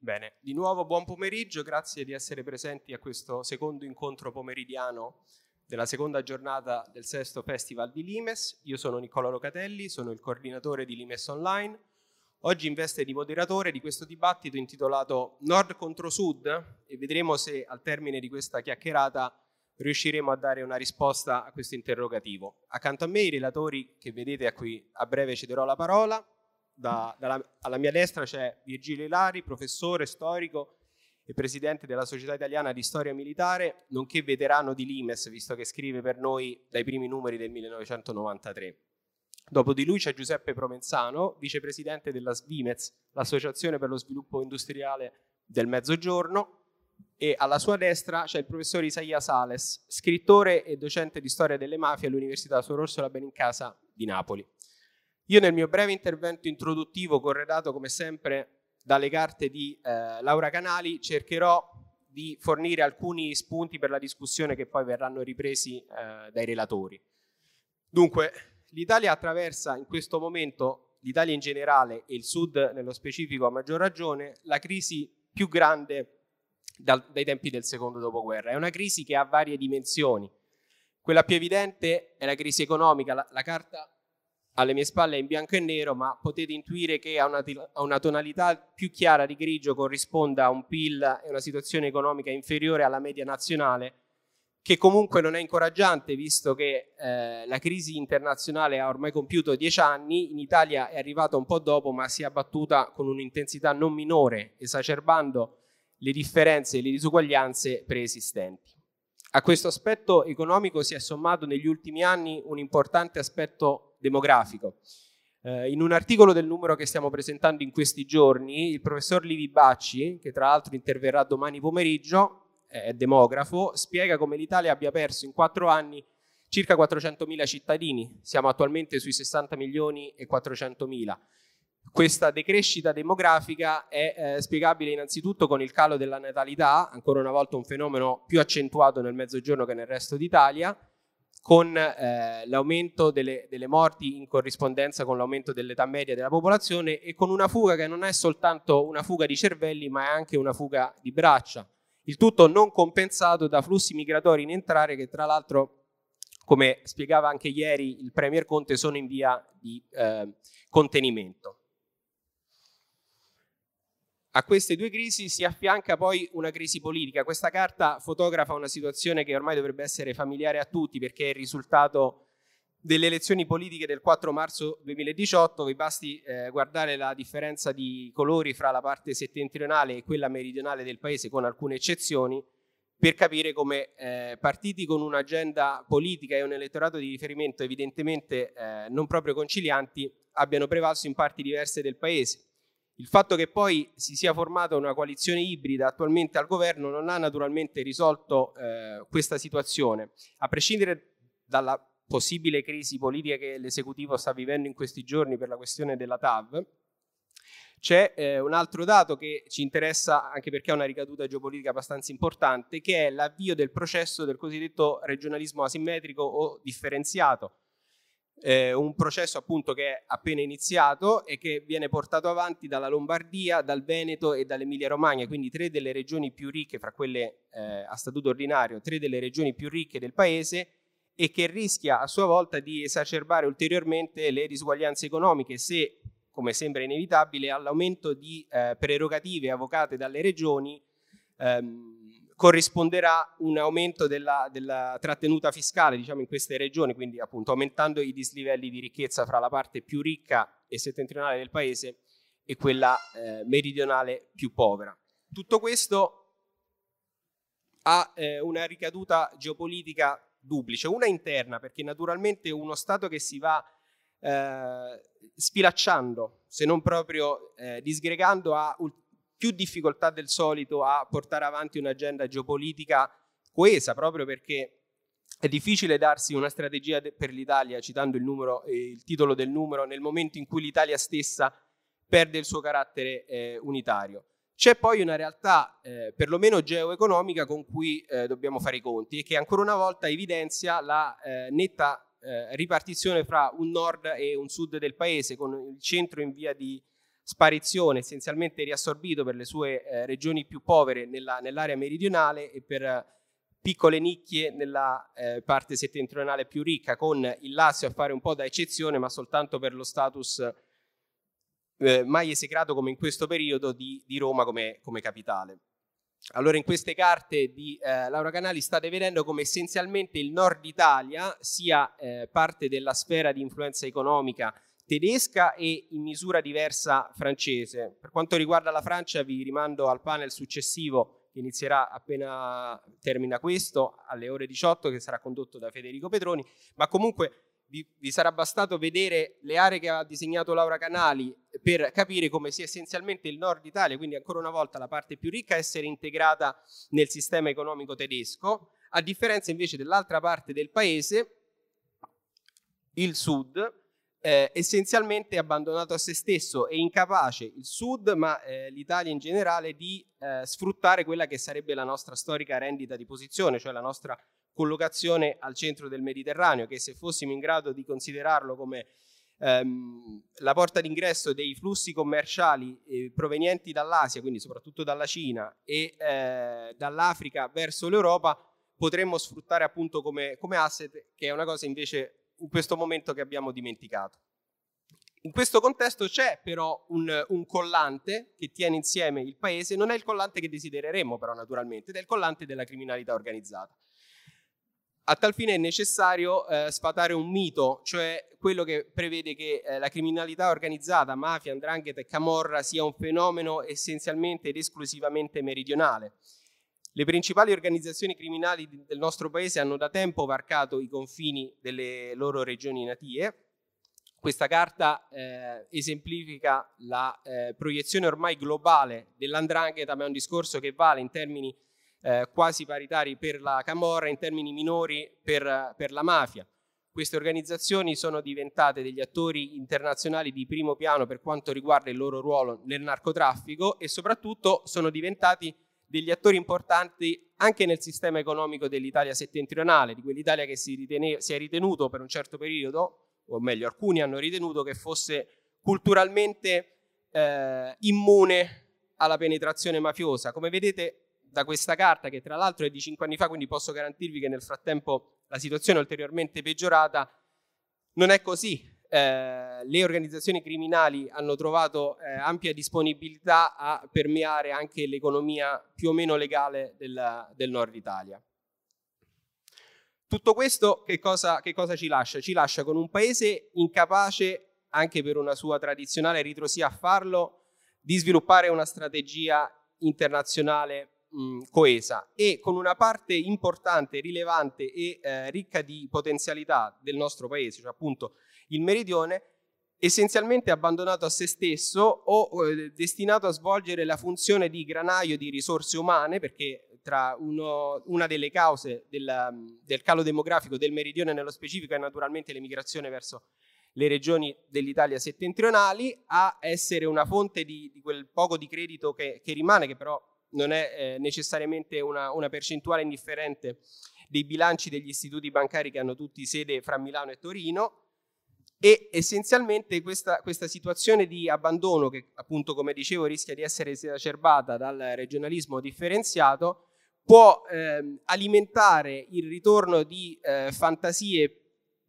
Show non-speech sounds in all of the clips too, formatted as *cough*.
Bene, di nuovo buon pomeriggio, grazie di essere presenti a questo secondo incontro pomeridiano della seconda giornata del sesto Festival di Limes. Io sono Nicola Locatelli, sono il coordinatore di Limes Online. Oggi in veste di moderatore di questo dibattito intitolato Nord contro Sud e vedremo se al termine di questa chiacchierata riusciremo a dare una risposta a questo interrogativo. Accanto a me i relatori che vedete a cui a breve cederò la parola, da, dalla, alla mia destra c'è Virgilio Ilari, professore storico e presidente della Società Italiana di Storia Militare, nonché veterano di Limes, visto che scrive per noi dai primi numeri del 1993. Dopo di lui c'è Giuseppe Provenzano, vicepresidente della Svimez, l'Associazione per lo Sviluppo Industriale del Mezzogiorno, e alla sua destra c'è il professor Isaia Sales, scrittore e docente di storia delle mafie all'Università Suor Orsola Benincasa di Napoli. Io nel mio breve intervento introduttivo, corredato come sempre dalle carte di eh, Laura Canali, cercherò di fornire alcuni spunti per la discussione che poi verranno ripresi eh, dai relatori. Dunque, l'Italia attraversa in questo momento, l'Italia in generale e il Sud nello specifico a maggior ragione, la crisi più grande dal, dai tempi del secondo dopoguerra. È una crisi che ha varie dimensioni. Quella più evidente è la crisi economica, la, la carta alle mie spalle è in bianco e nero, ma potete intuire che a una, a una, tonalità più chiara di grigio corrisponda a un PIL e una situazione economica inferiore alla media nazionale, che comunque non è incoraggiante visto che eh, la crisi internazionale ha ormai compiuto dieci anni, in Italia è arrivata un po' dopo, ma si è abbattuta con un'intensità non minore, esacerbando le differenze e le disuguaglianze preesistenti. A questo aspetto economico si è sommato negli ultimi anni un importante aspetto demografico. Eh, in un articolo del numero che stiamo presentando in questi giorni, il professor Livi Bacci, che tra l'altro interverrà domani pomeriggio, è demografo, spiega come l'Italia abbia perso in quattro anni circa 400.000 cittadini, siamo attualmente sui 60 milioni e 400.000 questa decrescita demografica è eh, spiegabile innanzitutto con il calo della natalità, ancora una volta un fenomeno più accentuato nel mezzogiorno che nel resto d'Italia, con eh, l'aumento delle, delle, morti in corrispondenza con l'aumento dell'età media della popolazione e con una fuga che non è soltanto una fuga di cervelli, ma è anche una fuga di braccia. Il tutto non compensato da flussi migratori in entrare che tra l'altro, come spiegava anche ieri il Premier Conte, sono in via di eh, contenimento. A queste due crisi si affianca poi una crisi politica. Questa carta fotografa una situazione che ormai dovrebbe essere familiare a tutti perché è il risultato delle elezioni politiche del 4 marzo 2018. Vi basti eh, guardare la differenza di colori fra la parte settentrionale e quella meridionale del paese, con alcune eccezioni, per capire come eh, partiti con un'agenda politica e un elettorato di riferimento evidentemente eh, non proprio concilianti abbiano prevalso in parti diverse del paese. Il fatto che poi si sia formata una coalizione ibrida attualmente al governo non ha naturalmente risolto eh, questa situazione. A prescindere dalla possibile crisi politica che l'esecutivo sta vivendo in questi giorni per la questione della TAV, c'è eh, un altro dato che ci interessa anche perché ha una ricaduta geopolitica abbastanza importante, che è l'avvio del processo del cosiddetto regionalismo asimmetrico o differenziato, eh, un processo appunto che è appena iniziato e che viene portato avanti dalla Lombardia, dal Veneto e dall'Emilia Romagna, quindi tre delle regioni più ricche fra quelle eh, a statuto ordinario, tre delle regioni più ricche del paese e che rischia a sua volta di esacerbare ulteriormente le disuguaglianze economiche se, come sembra inevitabile, all'aumento di eh, prerogative avvocate dalle regioni ehm, corrisponderà un aumento della, della, trattenuta fiscale diciamo, in queste regioni, quindi appunto aumentando i dislivelli di ricchezza fra la parte più ricca e settentrionale del paese e quella eh, meridionale più povera. Tutto questo ha eh, una ricaduta geopolitica duplice, una interna perché naturalmente uno Stato che si va eh, sfilacciando, se non proprio eh, disgregando, ha più difficoltà del solito a portare avanti un'agenda geopolitica coesa, proprio perché è difficile darsi una strategia per l'Italia, citando il, numero, eh, il titolo del numero, nel momento in cui l'Italia stessa perde il suo carattere eh, unitario. C'è poi una realtà eh, perlomeno geoeconomica con cui eh, dobbiamo fare i conti e che ancora una volta evidenzia la eh, netta eh, ripartizione fra un nord e un sud del paese, con il centro in via di sparizione essenzialmente riassorbito per le sue eh, regioni più povere nella, nell'area meridionale e per piccole nicchie nella eh, parte settentrionale più ricca, con il Lazio a fare un po' da eccezione, ma soltanto per lo status eh, mai esecrato come in questo periodo di, di Roma come, come, capitale. Allora in queste carte di eh, Laura Canali state vedendo come essenzialmente il nord Italia sia eh, parte della sfera di influenza economica tedesca e in misura diversa francese. Per quanto riguarda la Francia vi rimando al panel successivo che inizierà appena termina questo alle ore 18 che sarà condotto da Federico Petroni, ma comunque vi, vi, sarà bastato vedere le aree che ha disegnato Laura Canali per capire come sia essenzialmente il nord Italia, quindi ancora una volta la parte più ricca, essere integrata nel sistema economico tedesco, a differenza invece dell'altra parte del paese, il sud, eh, essenzialmente abbandonato a se stesso e incapace il Sud, ma eh, l'Italia in generale, di eh, sfruttare quella che sarebbe la nostra storica rendita di posizione, cioè la nostra collocazione al centro del Mediterraneo, che se fossimo in grado di considerarlo come ehm, la porta d'ingresso dei flussi commerciali eh, provenienti dall'Asia, quindi soprattutto dalla Cina e eh, dall'Africa verso l'Europa, potremmo sfruttare appunto come, come asset, che è una cosa invece in questo momento che abbiamo dimenticato. In questo contesto c'è però un, un, collante che tiene insieme il paese, non è il collante che desidereremmo però naturalmente, ed è il collante della criminalità organizzata. A tal fine è necessario eh, sfatare un mito, cioè quello che prevede che eh, la criminalità organizzata, mafia, andrangheta e camorra sia un fenomeno essenzialmente ed esclusivamente meridionale. Le principali organizzazioni criminali del nostro paese hanno da tempo varcato i confini delle loro regioni natie. Questa carta eh, esemplifica la eh, proiezione ormai globale dell'andrangheta, ma è un discorso che vale in termini eh, quasi paritari per la camorra, in termini minori per, per la mafia. Queste organizzazioni sono diventate degli attori internazionali di primo piano per quanto riguarda il loro ruolo nel narcotraffico e soprattutto sono diventati degli attori importanti anche nel sistema economico dell'Italia settentrionale, di quell'Italia che si, ritene, si è ritenuto per un certo periodo, o meglio alcuni hanno ritenuto che fosse culturalmente eh, immune alla penetrazione mafiosa. Come vedete da questa carta, che tra l'altro è di cinque anni fa, quindi posso garantirvi che nel frattempo la situazione è ulteriormente peggiorata, non è così eh, le organizzazioni criminali hanno trovato eh, ampia disponibilità a permeare anche l'economia più o meno legale del, del nord Italia. Tutto questo che cosa, che cosa, ci lascia? Ci lascia con un paese incapace, anche per una sua tradizionale ritrosia a farlo, di sviluppare una strategia internazionale mh, coesa e con una parte importante, rilevante e eh, ricca di potenzialità del nostro paese, cioè appunto il meridione, essenzialmente abbandonato a se stesso o eh, destinato a svolgere la funzione di granaio di risorse umane, perché tra uno, una delle cause del, del calo demografico del meridione nello specifico è naturalmente l'emigrazione verso le regioni dell'Italia settentrionali, a essere una fonte di, di quel poco di credito che, che, rimane, che però non è eh, necessariamente una, una percentuale indifferente dei bilanci degli istituti bancari che hanno tutti sede fra Milano e Torino, e essenzialmente questa, questa, situazione di abbandono che appunto come dicevo rischia di essere esacerbata dal regionalismo differenziato può eh, alimentare il ritorno di eh, fantasie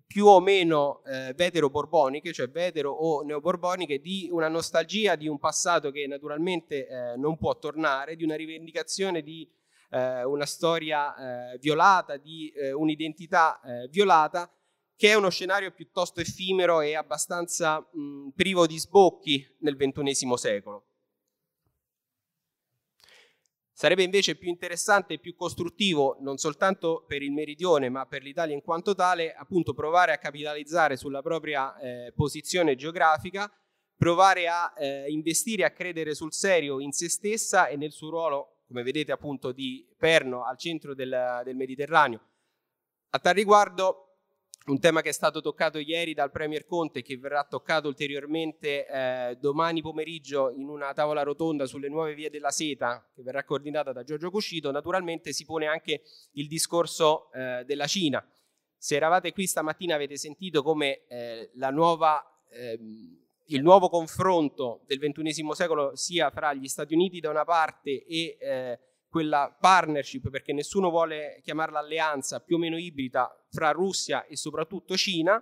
più o meno eh, vetero-borboniche, cioè vetero o neoborboniche, di una nostalgia di un passato che naturalmente eh, non può tornare, di una rivendicazione di eh, una storia eh, violata, di eh, un'identità violata, che è uno scenario piuttosto effimero e abbastanza mh, privo di sbocchi nel XXI secolo. Sarebbe invece più interessante e più costruttivo, non soltanto per il meridione, ma per l'Italia in quanto tale, appunto provare a capitalizzare sulla propria eh, posizione geografica, provare a eh, investire, a credere sul serio in se stessa e nel suo ruolo, come vedete appunto, di perno al centro del, del Mediterraneo. A tal riguardo un tema che è stato toccato ieri dal Premier Conte e che verrà toccato ulteriormente eh, domani pomeriggio in una tavola rotonda sulle nuove vie della seta che verrà coordinata da Giorgio Cuscito, naturalmente si pone anche il discorso eh, della Cina. Se eravate qui stamattina avete sentito come eh, nuova ehm, il nuovo confronto del XXI secolo sia fra gli Stati Uniti da una parte e eh, quella partnership, perché nessuno vuole chiamarla alleanza più o meno ibrida fra Russia e soprattutto Cina,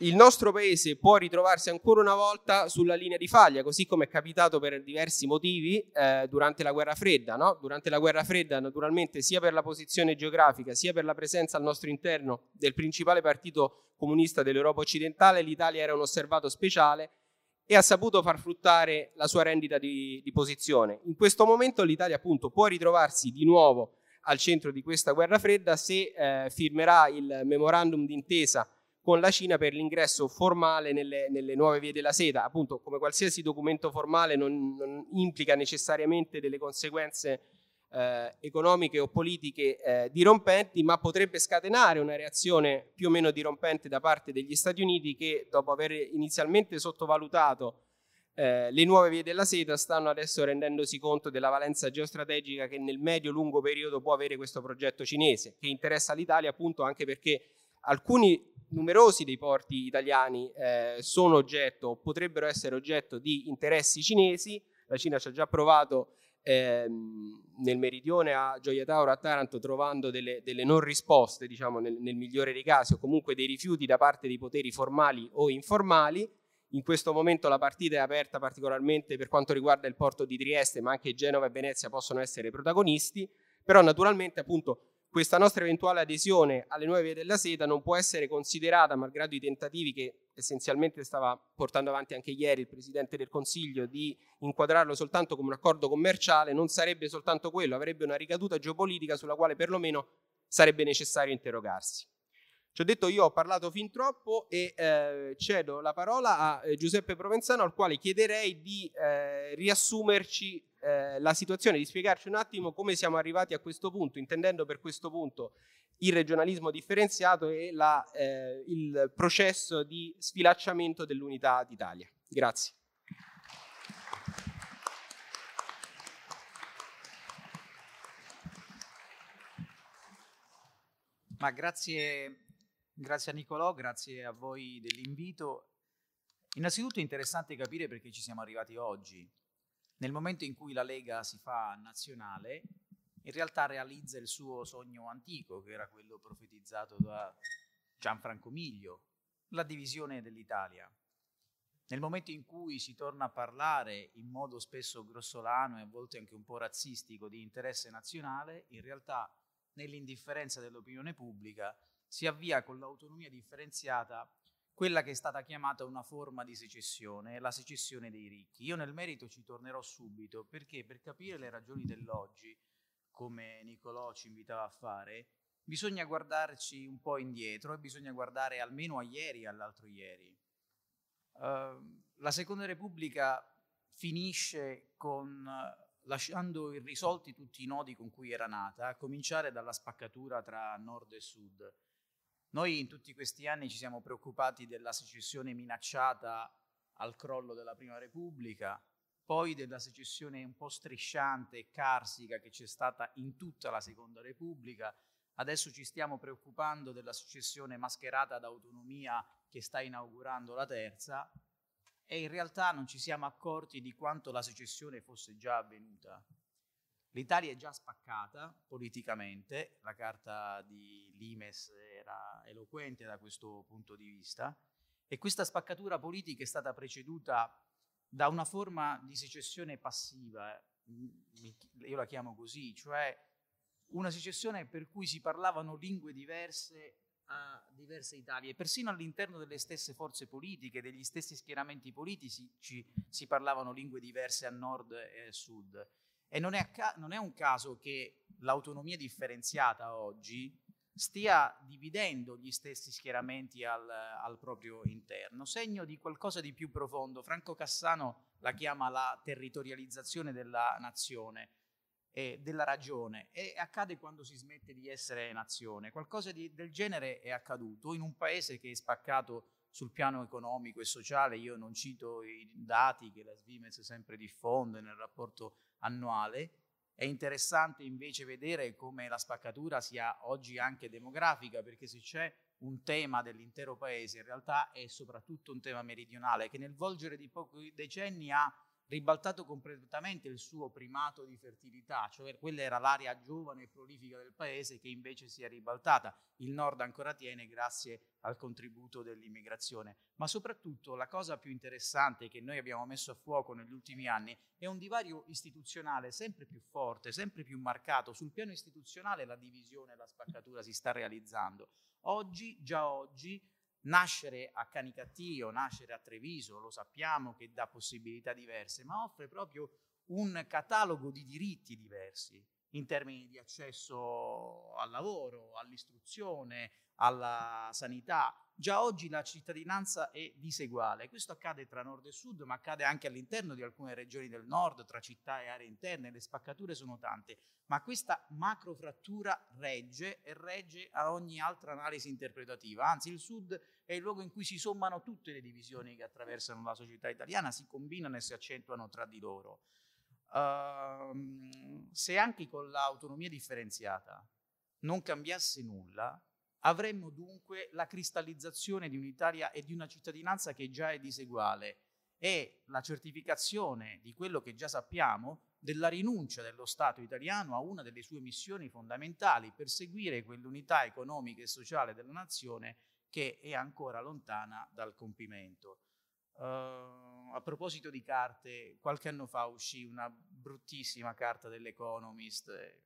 il nostro paese può ritrovarsi ancora una volta sulla linea di faglia, così come è capitato per diversi motivi eh, durante la guerra fredda. No? Durante la guerra fredda, naturalmente, sia per la posizione geografica, sia per la presenza al nostro interno del principale partito comunista dell'Europa occidentale, l'Italia era un osservato speciale e ha saputo far fruttare la sua rendita di, di posizione. In questo momento l'Italia appunto può ritrovarsi di nuovo al centro di questa guerra fredda se eh, firmerà il memorandum d'intesa con la Cina per l'ingresso formale nelle, nelle, nuove vie della seta. Appunto, come qualsiasi documento formale non, non implica necessariamente delle conseguenze eh, economiche o politiche eh, dirompenti, ma potrebbe scatenare una reazione più o meno dirompente da parte degli Stati Uniti che dopo aver inizialmente sottovalutato eh, le nuove vie della seta stanno adesso rendendosi conto della valenza geostrategica che nel medio-lungo periodo può avere questo progetto cinese, che interessa l'Italia appunto anche perché alcuni numerosi dei porti italiani eh, sono oggetto o potrebbero essere oggetto di interessi cinesi. La Cina ci ha già provato ehm, nel meridione a Gioia Tauro, a Taranto, trovando delle, delle non risposte, diciamo nel, nel, migliore dei casi, o comunque dei rifiuti da parte dei poteri formali o informali. In questo momento la partita è aperta particolarmente per quanto riguarda il porto di Trieste, ma anche Genova e Venezia possono essere protagonisti, però naturalmente appunto questa nostra eventuale adesione alle nuove vie della seta non può essere considerata, malgrado i tentativi che essenzialmente stava portando avanti anche ieri il Presidente del Consiglio, di inquadrarlo soltanto come un accordo commerciale, non sarebbe soltanto quello, avrebbe una ricaduta geopolitica sulla quale perlomeno sarebbe necessario interrogarsi. Ci ho detto io ho parlato fin troppo e eh, cedo la parola a eh, Giuseppe Provenzano al quale chiederei di eh, riassumerci eh, la situazione, di spiegarci un attimo come siamo arrivati a questo punto, intendendo per questo punto il regionalismo differenziato e la, eh, il processo di sfilacciamento dell'unità d'Italia. Grazie. Ma grazie Grazie a Nicolò, grazie a voi dell'invito. Innanzitutto è interessante capire perché ci siamo arrivati oggi. Nel momento in cui la Lega si fa nazionale, in realtà realizza il suo sogno antico, che era quello profetizzato da Gianfranco Miglio, la divisione dell'Italia. Nel momento in cui si torna a parlare in modo spesso grossolano e a volte anche un po' razzistico di interesse nazionale, in realtà nell'indifferenza dell'opinione pubblica si avvia con l'autonomia differenziata quella che è stata chiamata una forma di secessione, la secessione dei ricchi. Io nel merito ci tornerò subito perché per capire le ragioni dell'oggi, come Nicolò ci invitava a fare, bisogna guardarci un po' indietro e bisogna guardare almeno a ieri e all'altro ieri. Uh, la Seconda Repubblica finisce con lasciando irrisolti tutti i nodi con cui era nata, a cominciare dalla spaccatura tra nord e sud noi in tutti questi anni ci siamo preoccupati della secessione minacciata al crollo della Prima Repubblica, poi della secessione un po' strisciante e carsica che c'è stata in tutta la Seconda Repubblica, adesso ci stiamo preoccupando della secessione mascherata da autonomia che sta inaugurando la terza e in realtà non ci siamo accorti di quanto la secessione fosse già avvenuta. L'Italia è già spaccata politicamente, la carta di Limes era eloquente da questo punto di vista, e questa spaccatura politica è stata preceduta da una forma di secessione passiva, io la chiamo così, cioè una secessione per cui si parlavano lingue diverse a diverse Italie, persino all'interno delle stesse forze politiche, degli stessi schieramenti politici si parlavano lingue diverse a nord e a sud. E non è, ca- non è un caso che l'autonomia differenziata oggi stia dividendo gli stessi schieramenti al, al, proprio interno, segno di qualcosa di più profondo. Franco Cassano la chiama la territorializzazione della nazione e della ragione e accade quando si smette di essere nazione. Qualcosa di, del genere è accaduto in un paese che è spaccato sul piano economico e sociale. Io non cito i dati che la Svimez sempre diffonde nel rapporto annuale. È interessante invece vedere come la spaccatura sia oggi anche demografica, perché se c'è un tema dell'intero paese, in realtà è soprattutto un tema meridionale che nel volgere di pochi decenni ha ribaltato completamente il suo primato di fertilità, cioè quella era l'area giovane e prolifica del paese che invece si è ribaltata. Il nord ancora tiene grazie al contributo dell'immigrazione, ma soprattutto la cosa più interessante che noi abbiamo messo a fuoco negli ultimi anni è un divario istituzionale sempre più forte, sempre più marcato. Sul piano istituzionale la divisione, la spaccatura si sta realizzando. Oggi, già oggi, Nascere a Canicattio, nascere a Treviso, lo sappiamo che dà possibilità diverse, ma offre proprio un catalogo di diritti diversi in termini di accesso al lavoro, all'istruzione, alla sanità. Già oggi la cittadinanza è diseguale. Questo accade tra nord e sud, ma accade anche all'interno di alcune regioni del nord, tra città e aree interne. Le spaccature sono tante, ma questa macrofrattura regge e regge a ogni altra analisi interpretativa. Anzi, il sud è il luogo in cui si sommano tutte le divisioni che attraversano la società italiana, si combinano e si accentuano tra di loro. Uh, se anche con l'autonomia differenziata non cambiasse nulla, avremmo dunque la cristallizzazione di un'Italia e di una cittadinanza che già è diseguale e la certificazione di quello che già sappiamo della rinuncia dello Stato italiano a una delle sue missioni fondamentali, perseguire quell'unità economica e sociale della nazione che è ancora lontana dal compimento. Uh, a proposito di carte, qualche anno fa uscì una bruttissima carta dell'Economist, eh,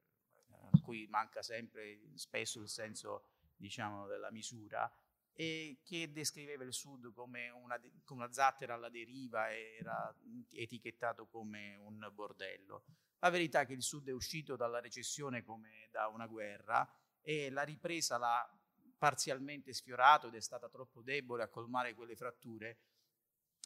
a cui manca sempre spesso il senso diciamo, della misura, e che descriveva il Sud come una, come una zattera alla deriva e era etichettato come un bordello. La verità è che il Sud è uscito dalla recessione come da una guerra e la ripresa l'ha parzialmente sfiorato ed è stata troppo debole a colmare quelle fratture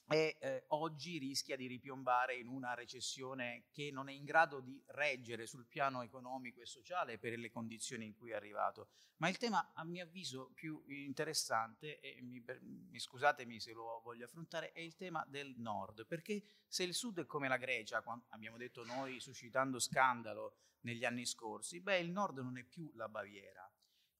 e eh, oggi rischia di ripiombare in una recessione che non è in grado di reggere sul piano economico e sociale per le condizioni in cui è arrivato. Ma il tema, a mio avviso, più interessante, e mi, mi scusatemi se lo voglio affrontare, è il tema del nord, perché se il sud è come la Grecia, abbiamo detto noi suscitando scandalo negli anni scorsi, beh, il nord non è più la Baviera.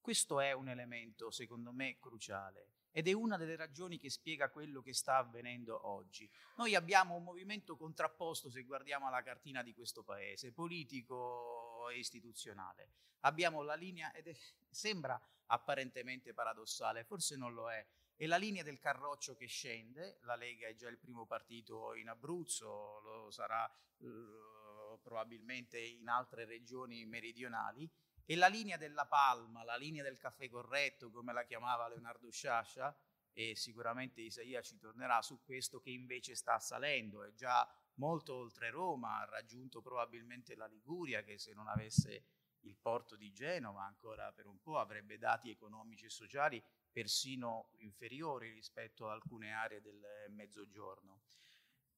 Questo è un elemento, secondo me, cruciale ed è una delle ragioni che spiega quello che sta avvenendo oggi. Noi abbiamo un movimento contrapposto, se guardiamo la cartina di questo paese, politico e istituzionale. Abbiamo la linea, ed è, sembra apparentemente paradossale, forse non lo è, è la linea del carroccio che scende, la Lega è già il primo partito in Abruzzo, lo sarà eh, probabilmente in altre regioni meridionali, e la linea della palma, la linea del caffè corretto, come la chiamava Leonardo Sciascia, e sicuramente Isaia ci tornerà su questo, che invece sta salendo, è già molto oltre Roma, ha raggiunto probabilmente la Liguria, che se non avesse il porto di Genova ancora per un po' avrebbe dati economici e sociali persino inferiori rispetto ad alcune aree del mezzogiorno.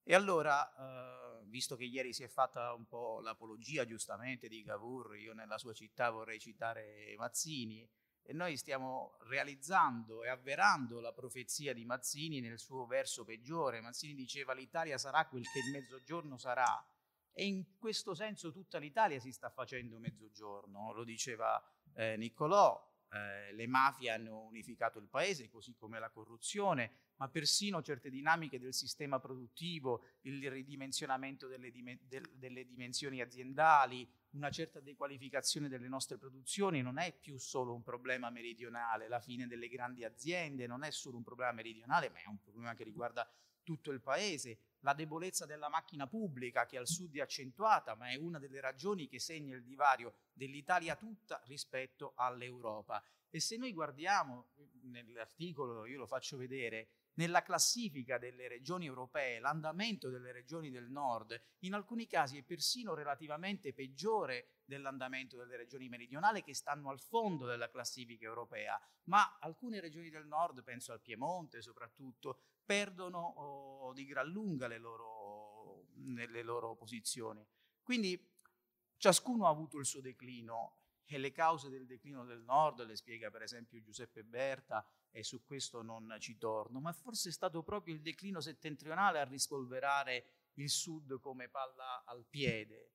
E allora, eh, visto che ieri si è fatta un po' l'apologia giustamente di Cavour, io nella sua città vorrei citare Mazzini, e noi stiamo realizzando e avverando la profezia di Mazzini nel suo verso peggiore. Mazzini diceva l'Italia sarà quel che il mezzogiorno sarà e in questo senso tutta l'Italia si sta facendo mezzogiorno, lo diceva eh, Niccolò, eh, le mafie hanno unificato il paese, così come la corruzione, ma persino certe dinamiche del sistema produttivo, il ridimensionamento delle, dim- del- delle dimensioni aziendali, una certa dequalificazione delle nostre produzioni non è più solo un problema meridionale, la fine delle grandi aziende non è solo un problema meridionale, ma è un problema che riguarda tutto il paese, la debolezza della macchina pubblica che al sud è accentuata, ma è una delle ragioni che segna il divario dell'Italia tutta rispetto all'Europa. E se noi guardiamo nell'articolo, io lo faccio vedere, nella classifica delle regioni europee, l'andamento delle regioni del nord in alcuni casi è persino relativamente peggiore dell'andamento delle regioni meridionali che stanno al fondo della classifica europea, ma alcune regioni del nord, penso al Piemonte soprattutto, perdono di gran lunga le loro, nelle loro posizioni. Quindi ciascuno ha avuto il suo declino e le cause del declino del nord le spiega per esempio Giuseppe Berta e su questo non ci torno, ma forse è stato proprio il declino settentrionale a rispolverare il sud come palla al piede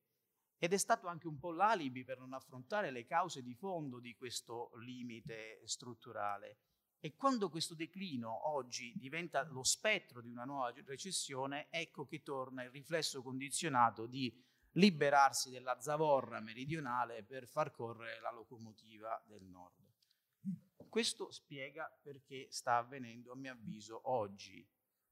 ed è stato anche un po' l'alibi per non affrontare le cause di fondo di questo limite strutturale. E quando questo declino oggi diventa lo spettro di una nuova recessione, ecco che torna il riflesso condizionato di liberarsi della zavorra meridionale per far correre la locomotiva del nord. Questo spiega perché sta avvenendo, a mio avviso, oggi.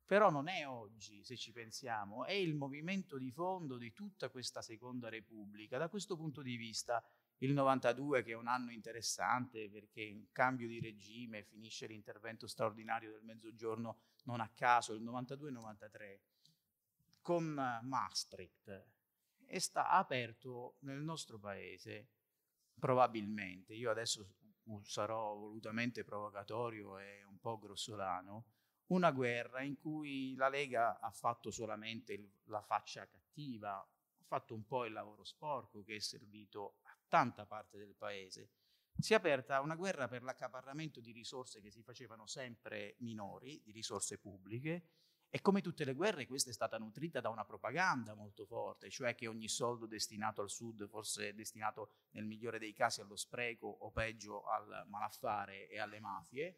Però non è oggi, se ci pensiamo, è il movimento di fondo di tutta questa seconda repubblica. Da questo punto di vista, il 92, che è un anno interessante perché in cambio di regime finisce l'intervento straordinario del mezzogiorno, non a caso, il 92-93, con Maastricht, e sta aperto nel nostro paese, probabilmente, io adesso sarò volutamente provocatorio e un po' grossolano, una guerra in cui la Lega ha fatto solamente la faccia cattiva, ha fatto un po' il lavoro sporco che è servito tanta parte del paese. Si è aperta una guerra per l'accaparramento di risorse che si facevano sempre minori, di risorse pubbliche, e come tutte le guerre, questa è stata nutrita da una propaganda molto forte, cioè che ogni soldo destinato al sud fosse destinato nel migliore dei casi allo spreco o peggio al malaffare e alle mafie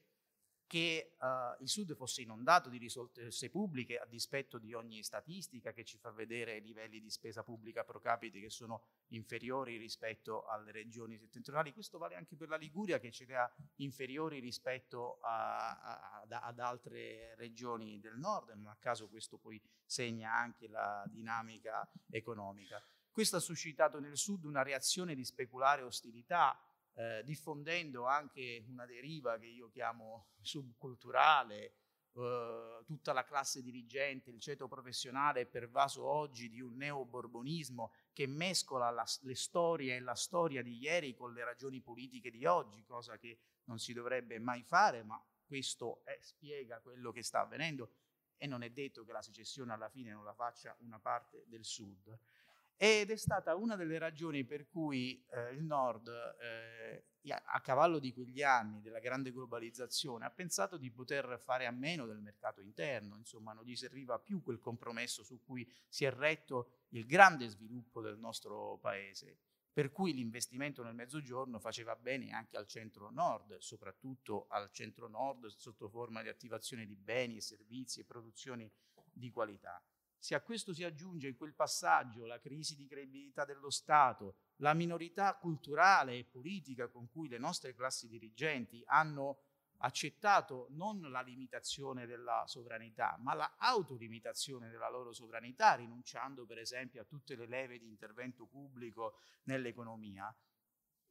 che uh, il Sud fosse inondato di risorse pubbliche a dispetto di ogni statistica che ci fa vedere livelli di spesa pubblica pro capite che sono inferiori rispetto alle regioni settentrionali. Questo vale anche per la Liguria che ce le ha inferiori rispetto a, a, a, ad altre regioni del nord, non a caso questo poi segna anche la dinamica economica. Questo ha suscitato nel Sud una reazione di speculare ostilità eh, diffondendo anche una deriva che io chiamo subculturale, eh, tutta la classe dirigente, il ceto professionale è pervaso oggi di un neoborbonismo che mescola la, le storie e la storia di ieri con le ragioni politiche di oggi, cosa che non si dovrebbe mai fare, ma questo è, spiega quello che sta avvenendo e non è detto che la secessione alla fine non la faccia una parte del sud. Ed è stata una delle ragioni per cui eh, il Nord, eh, a cavallo di quegli anni della grande globalizzazione, ha pensato di poter fare a meno del mercato interno, insomma non gli serviva più quel compromesso su cui si è retto il grande sviluppo del nostro paese, per cui l'investimento nel mezzogiorno faceva bene anche al centro-nord, soprattutto al centro-nord sotto forma di attivazione di beni e servizi e produzioni di qualità. Se a questo si aggiunge in quel passaggio la crisi di credibilità dello Stato, la minorità culturale e politica con cui le nostre classi dirigenti hanno accettato non la limitazione della sovranità, ma la autolimitazione della loro sovranità, rinunciando per esempio a tutte le leve di intervento pubblico nell'economia,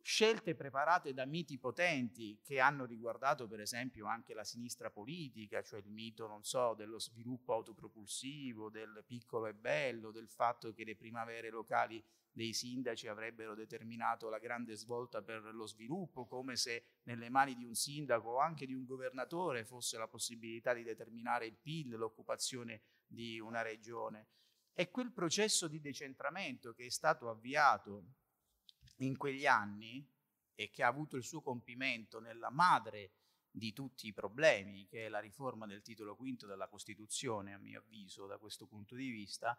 scelte preparate da miti potenti che hanno riguardato per esempio anche la sinistra politica, cioè il mito, non so, dello sviluppo autopropulsivo, del piccolo e bello, del fatto che le primavere locali dei sindaci avrebbero determinato la grande svolta per lo sviluppo, come se nelle mani di un sindaco o anche di un governatore fosse la possibilità di determinare il PIL, l'occupazione di una regione. E quel processo di decentramento che è stato avviato in quegli anni e che ha avuto il suo compimento nella madre di tutti i problemi, che è la riforma del titolo quinto della Costituzione, a mio avviso, da questo punto di vista,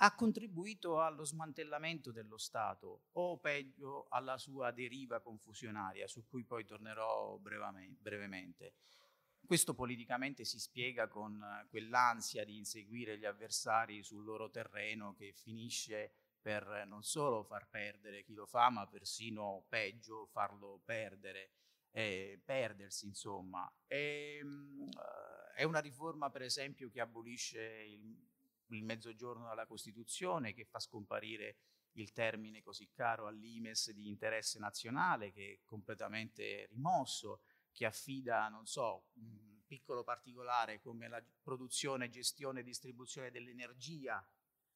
ha contribuito allo smantellamento dello Stato o peggio alla sua deriva confusionaria, su cui poi tornerò brevemente. Questo politicamente si spiega con quell'ansia di inseguire gli avversari sul loro terreno che finisce per non solo far perdere chi lo fa, ma persino peggio farlo perdere, eh, perdersi insomma. E, mh, è una riforma per esempio che abolisce il, il mezzogiorno dalla Costituzione, che fa scomparire il termine così caro all'Imes di interesse nazionale, che è completamente rimosso, che affida, non so, un piccolo particolare come la produzione, gestione e distribuzione dell'energia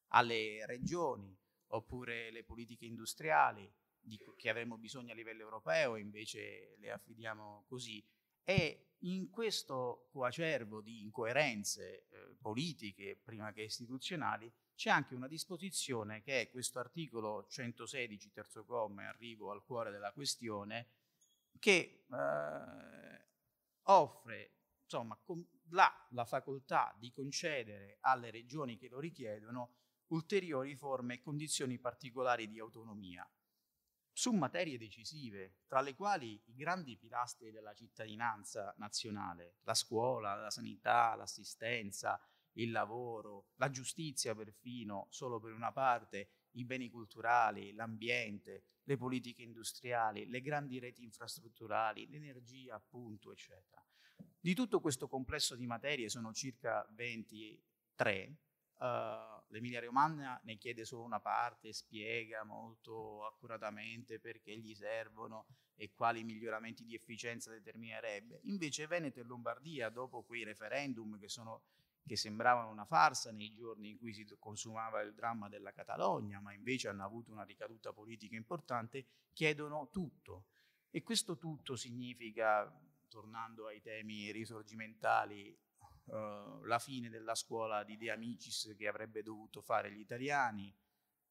alle regioni, oppure le politiche industriali di, che avremmo bisogno a livello europeo, invece le affidiamo così. E in questo coacervo di incoerenze eh, politiche, prima che istituzionali, c'è anche una disposizione che è questo articolo 116, terzo comma, e arrivo al cuore della questione, che eh, offre insomma, la, la facoltà di concedere alle regioni che lo richiedono ulteriori forme e condizioni particolari di autonomia. su materie decisive, tra le quali i grandi pilastri della cittadinanza nazionale, la scuola, la sanità, l'assistenza, il lavoro, la giustizia perfino, solo per una parte, i beni culturali, l'ambiente, le politiche industriali, le grandi reti infrastrutturali, l'energia appunto, eccetera. Di tutto questo complesso di materie sono circa 23, uh, eh, l'Emilia Romagna ne chiede solo una parte, spiega molto accuratamente perché gli servono e quali miglioramenti di efficienza determinerebbe. Invece Veneto e Lombardia, dopo quei referendum che sono che sembravano una farsa nei giorni in cui si consumava il dramma della Catalogna, ma invece hanno avuto una ricaduta politica importante, chiedono tutto. E questo tutto significa, tornando ai temi risorgimentali, uh, la fine della scuola di De Amicis che avrebbe dovuto fare gli italiani,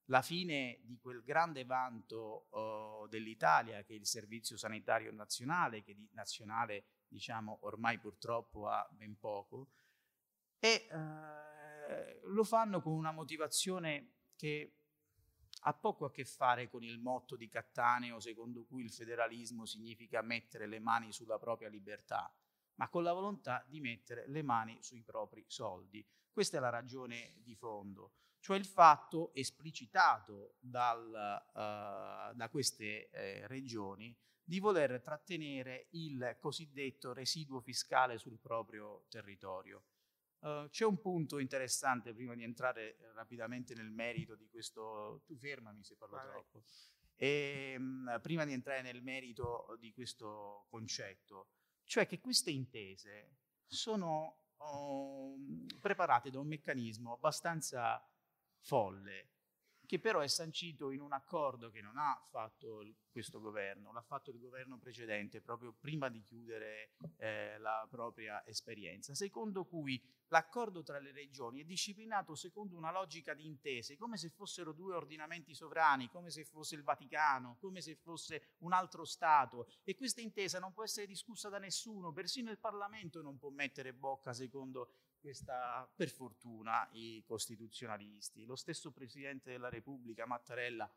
la fine di quel grande vanto uh, dell'Italia che è il Servizio Sanitario Nazionale, che di nazionale diciamo ormai purtroppo ha ben poco, e eh, lo fanno con una motivazione che ha poco a che fare con il motto di Cattaneo secondo cui il federalismo significa mettere le mani sulla propria libertà, ma con la volontà di mettere le mani sui propri soldi. Questa è la ragione di fondo, cioè il fatto esplicitato dal, uh, da queste eh, regioni di voler trattenere il cosiddetto residuo fiscale sul proprio territorio. Uh, c'è un punto interessante prima di entrare rapidamente nel merito di questo. Tu fermami se parlo Vai. troppo. E, um, prima di entrare nel merito di questo concetto, cioè che queste intese sono um, preparate da un meccanismo abbastanza folle che però è sancito in un accordo che non ha fatto questo governo, l'ha fatto il governo precedente proprio prima di chiudere eh, la propria esperienza, secondo cui l'accordo tra le regioni è disciplinato secondo una logica di intese, come se fossero due ordinamenti sovrani, come se fosse il Vaticano, come se fosse un altro Stato. E questa intesa non può essere discussa da nessuno, persino il Parlamento non può mettere bocca secondo questa, per fortuna, i costituzionalisti. Lo stesso Presidente della Repubblica, Mattarella,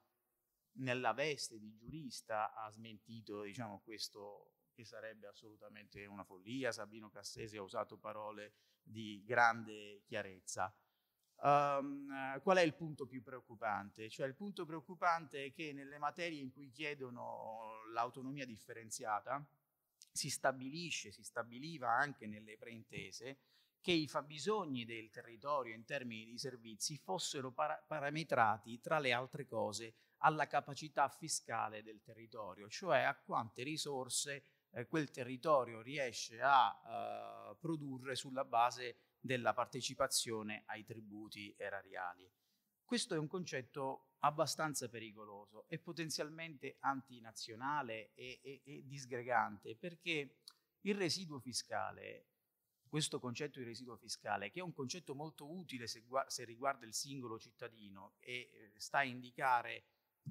nella veste di giurista, ha smentito diciamo, questo che sarebbe assolutamente una follia. Sabino Cassese ha usato parole di grande chiarezza. Um, qual è il punto più preoccupante? Cioè il punto preoccupante è che nelle materie in cui chiedono l'autonomia differenziata si stabilisce, si stabiliva anche nelle preintese che i fabbisogni del territorio in termini di servizi fossero para- parametrati, tra le altre cose, alla capacità fiscale del territorio, cioè a quante risorse eh, quel territorio riesce a eh, produrre sulla base della partecipazione ai tributi erariali. Questo è un concetto abbastanza pericoloso e potenzialmente antinazionale e, e, e disgregante perché il residuo fiscale questo concetto di residuo fiscale, che è un concetto molto utile se, se riguarda il singolo cittadino e eh, sta a indicare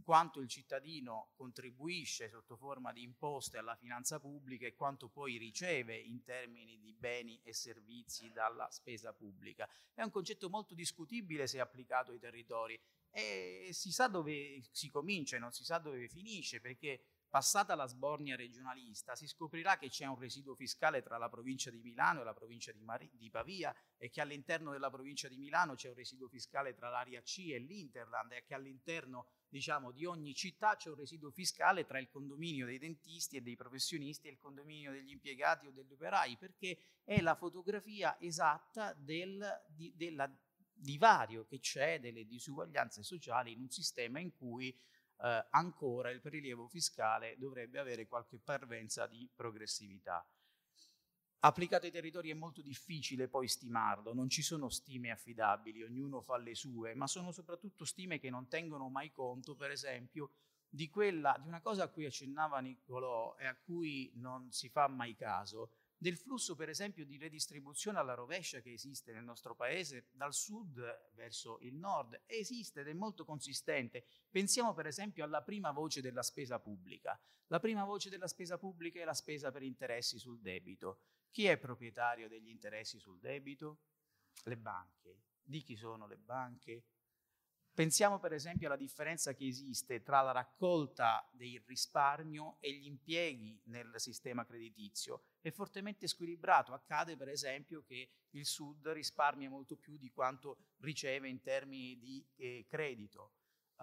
quanto il cittadino contribuisce sotto forma di imposte alla finanza pubblica e quanto poi riceve in termini di beni e servizi dalla spesa pubblica. È un concetto molto discutibile se applicato ai territori e si sa dove si comincia e non si sa dove finisce perché Passata la sbornia regionalista, si scoprirà che c'è un residuo fiscale tra la provincia di Milano e la provincia di, Mari- di Pavia e che all'interno della provincia di Milano c'è un residuo fiscale tra l'area C e l'Interland e che all'interno diciamo, di ogni città c'è un residuo fiscale tra il condominio dei dentisti e dei professionisti e il condominio degli impiegati o degli operai, perché è la fotografia esatta del di, della divario che c'è, delle disuguaglianze sociali in un sistema in cui eh, ancora il prelievo fiscale dovrebbe avere qualche parvenza di progressività. Applicato ai territori è molto difficile poi stimarlo, non ci sono stime affidabili, ognuno fa le sue, ma sono soprattutto stime che non tengono mai conto, per esempio, di, quella, di una cosa a cui accennava Niccolò e a cui non si fa mai caso, del flusso per esempio di redistribuzione alla rovescia che esiste nel nostro paese dal sud verso il nord, esiste ed è molto consistente. Pensiamo per esempio alla prima voce della spesa pubblica. La prima voce della spesa pubblica è la spesa per interessi sul debito. Chi è proprietario degli interessi sul debito? Le banche. Di chi sono le banche? Pensiamo per esempio alla differenza che esiste tra la raccolta del risparmio e gli impieghi nel sistema creditizio. È fortemente squilibrato. Accade per esempio che il Sud risparmia molto più di quanto riceve in termini di eh, credito.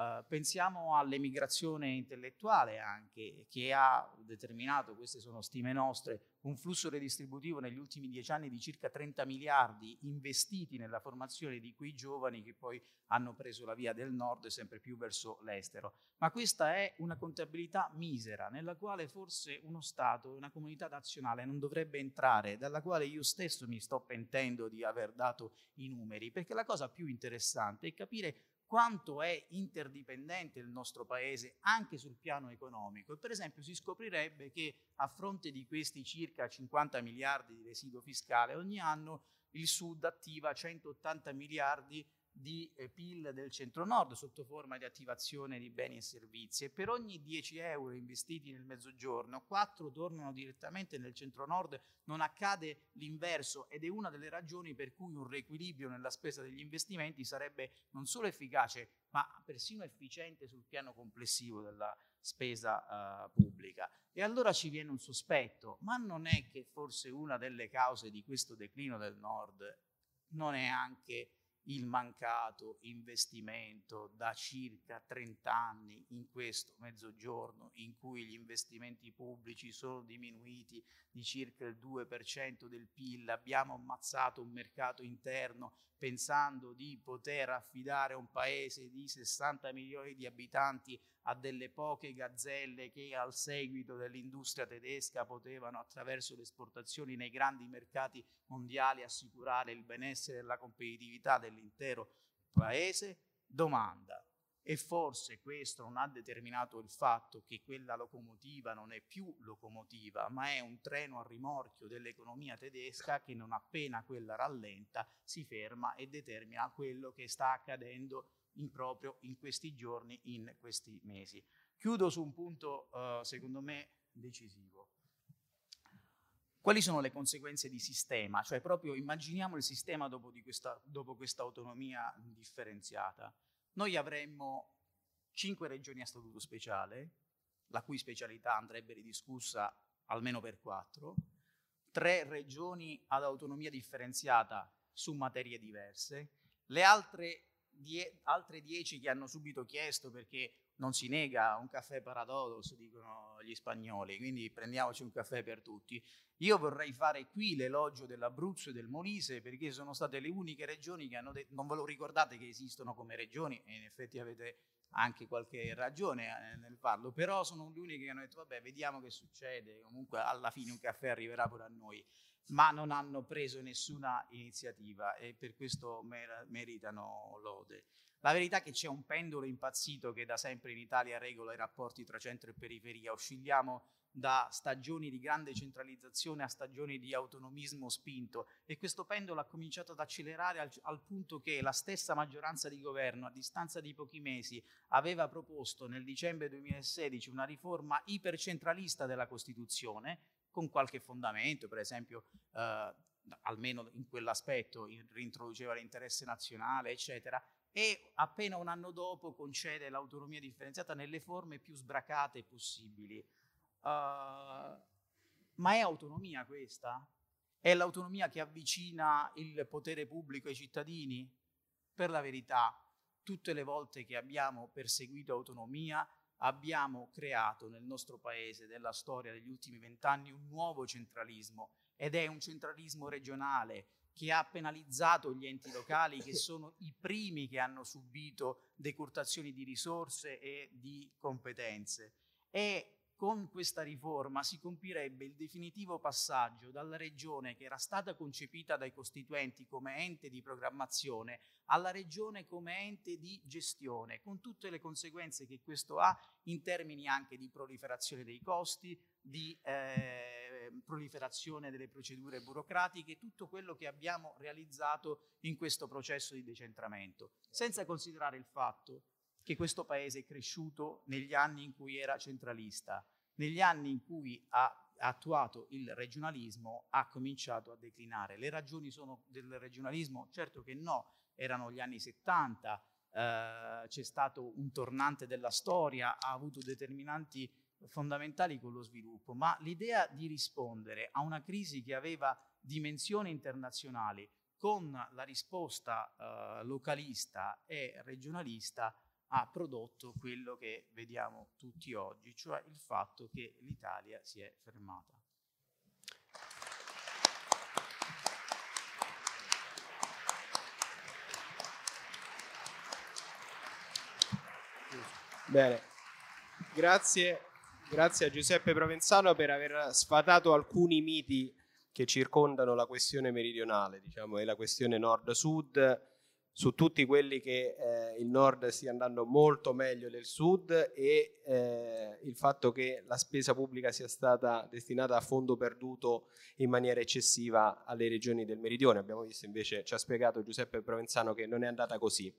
Uh, pensiamo all'emigrazione intellettuale anche, che ha determinato, queste sono stime nostre, un flusso redistributivo negli ultimi dieci anni di circa 30 miliardi investiti nella formazione di quei giovani che poi hanno preso la via del nord sempre più verso l'estero. Ma questa è una contabilità misera nella quale forse uno Stato, una comunità nazionale non dovrebbe entrare, dalla quale io stesso mi sto pentendo di aver dato i numeri, perché la cosa più interessante è capire quanto è interdipendente il nostro paese anche sul piano economico. E per esempio si scoprirebbe che a fronte di questi circa 50 miliardi di residuo fiscale ogni anno il Sud attiva 180 miliardi di eh, PIL del centro-nord sotto forma di attivazione di beni e servizi e per ogni 10 euro investiti nel mezzogiorno 4 tornano direttamente nel centro-nord, non accade l'inverso ed è una delle ragioni per cui un riequilibrio nella spesa degli investimenti sarebbe non solo efficace ma persino efficiente sul piano complessivo della spesa uh, pubblica. E allora ci viene un sospetto, ma non è che forse una delle cause di questo declino del nord non è anche il mancato investimento da circa 30 anni in questo mezzogiorno in cui gli investimenti pubblici sono diminuiti di circa il 2% del PIL, abbiamo ammazzato un mercato interno pensando di poter affidare un paese di 60 milioni di abitanti a delle poche gazzelle che al seguito dell'industria tedesca potevano attraverso le esportazioni nei grandi mercati mondiali assicurare il benessere e la competitività dell'intero paese? Domanda. E forse questo non ha determinato il fatto che quella locomotiva non è più locomotiva, ma è un treno a rimorchio dell'economia tedesca che non appena quella rallenta si ferma e determina quello che sta accadendo in proprio in questi giorni, in questi mesi. Chiudo su un punto, uh, secondo me, decisivo. Quali sono le conseguenze di sistema? Cioè proprio immaginiamo il sistema dopo, questa, dopo questa autonomia differenziata. Noi avremmo cinque regioni a statuto speciale, la cui specialità andrebbe ridiscussa almeno per quattro, tre regioni ad autonomia differenziata su materie diverse, le altre die- altre dieci che hanno subito chiesto perché non si nega un caffè paradosso, dicono gli spagnoli, quindi prendiamoci un caffè per tutti. Io vorrei fare qui l'elogio dell'Abruzzo e del Molise perché sono state le uniche regioni che hanno detto, non ve lo ricordate che esistono come regioni e in effetti avete anche qualche ragione eh, nel farlo, però sono le uniche che hanno detto vabbè vediamo che succede, comunque alla fine un caffè arriverà pure a noi ma non hanno preso nessuna iniziativa e per questo mer- meritano lode. La verità è che c'è un pendolo impazzito che da sempre in Italia regola i rapporti tra centro e periferia. Oscilliamo da stagioni di grande centralizzazione a stagioni di autonomismo spinto e questo pendolo ha cominciato ad accelerare al, al, punto che la stessa maggioranza di governo a distanza di pochi mesi aveva proposto nel dicembre 2016 una riforma ipercentralista della Costituzione con qualche fondamento, per esempio eh, almeno in quell'aspetto rintroduceva l'interesse nazionale, eccetera, e appena un anno dopo concede l'autonomia differenziata nelle forme più sbracate possibili. Uh, ma è autonomia questa? È l'autonomia che avvicina il potere pubblico ai cittadini? Per la verità, tutte le volte che abbiamo perseguito autonomia abbiamo creato nel nostro paese, nella storia degli ultimi vent'anni, un nuovo centralismo ed è un centralismo regionale che ha penalizzato gli enti locali che *laughs* sono i primi che hanno subito decurtazioni di risorse e di competenze. E con questa riforma si compirebbe il definitivo passaggio dalla regione che era stata concepita dai costituenti come ente di programmazione alla regione come ente di gestione, con tutte le conseguenze che questo ha in termini anche di proliferazione dei costi, di eh, proliferazione delle procedure burocratiche, tutto quello che abbiamo realizzato in questo processo di decentramento, senza considerare il fatto che questo paese è cresciuto negli anni in cui era centralista, negli anni in cui ha attuato il regionalismo ha cominciato a declinare. Le ragioni sono del regionalismo? Certo che no, erano gli anni 70, eh, c'è stato un tornante della storia, ha avuto determinanti fondamentali con lo sviluppo, ma l'idea di rispondere a una crisi che aveva dimensioni internazionali con la risposta eh, localista e regionalista ha prodotto quello che vediamo tutti oggi, cioè il fatto che l'Italia si è fermata. Bene, grazie, grazie a Giuseppe Provenzano per aver sfatato alcuni miti che circondano la questione meridionale, diciamo, e la questione nord-sud, su tutti quelli che eh, il nord stia andando molto meglio del sud e eh, il fatto che la spesa pubblica sia stata destinata a fondo perduto in maniera eccessiva alle regioni del meridione. Abbiamo visto invece, ci ha spiegato Giuseppe Provenzano che non è andata così.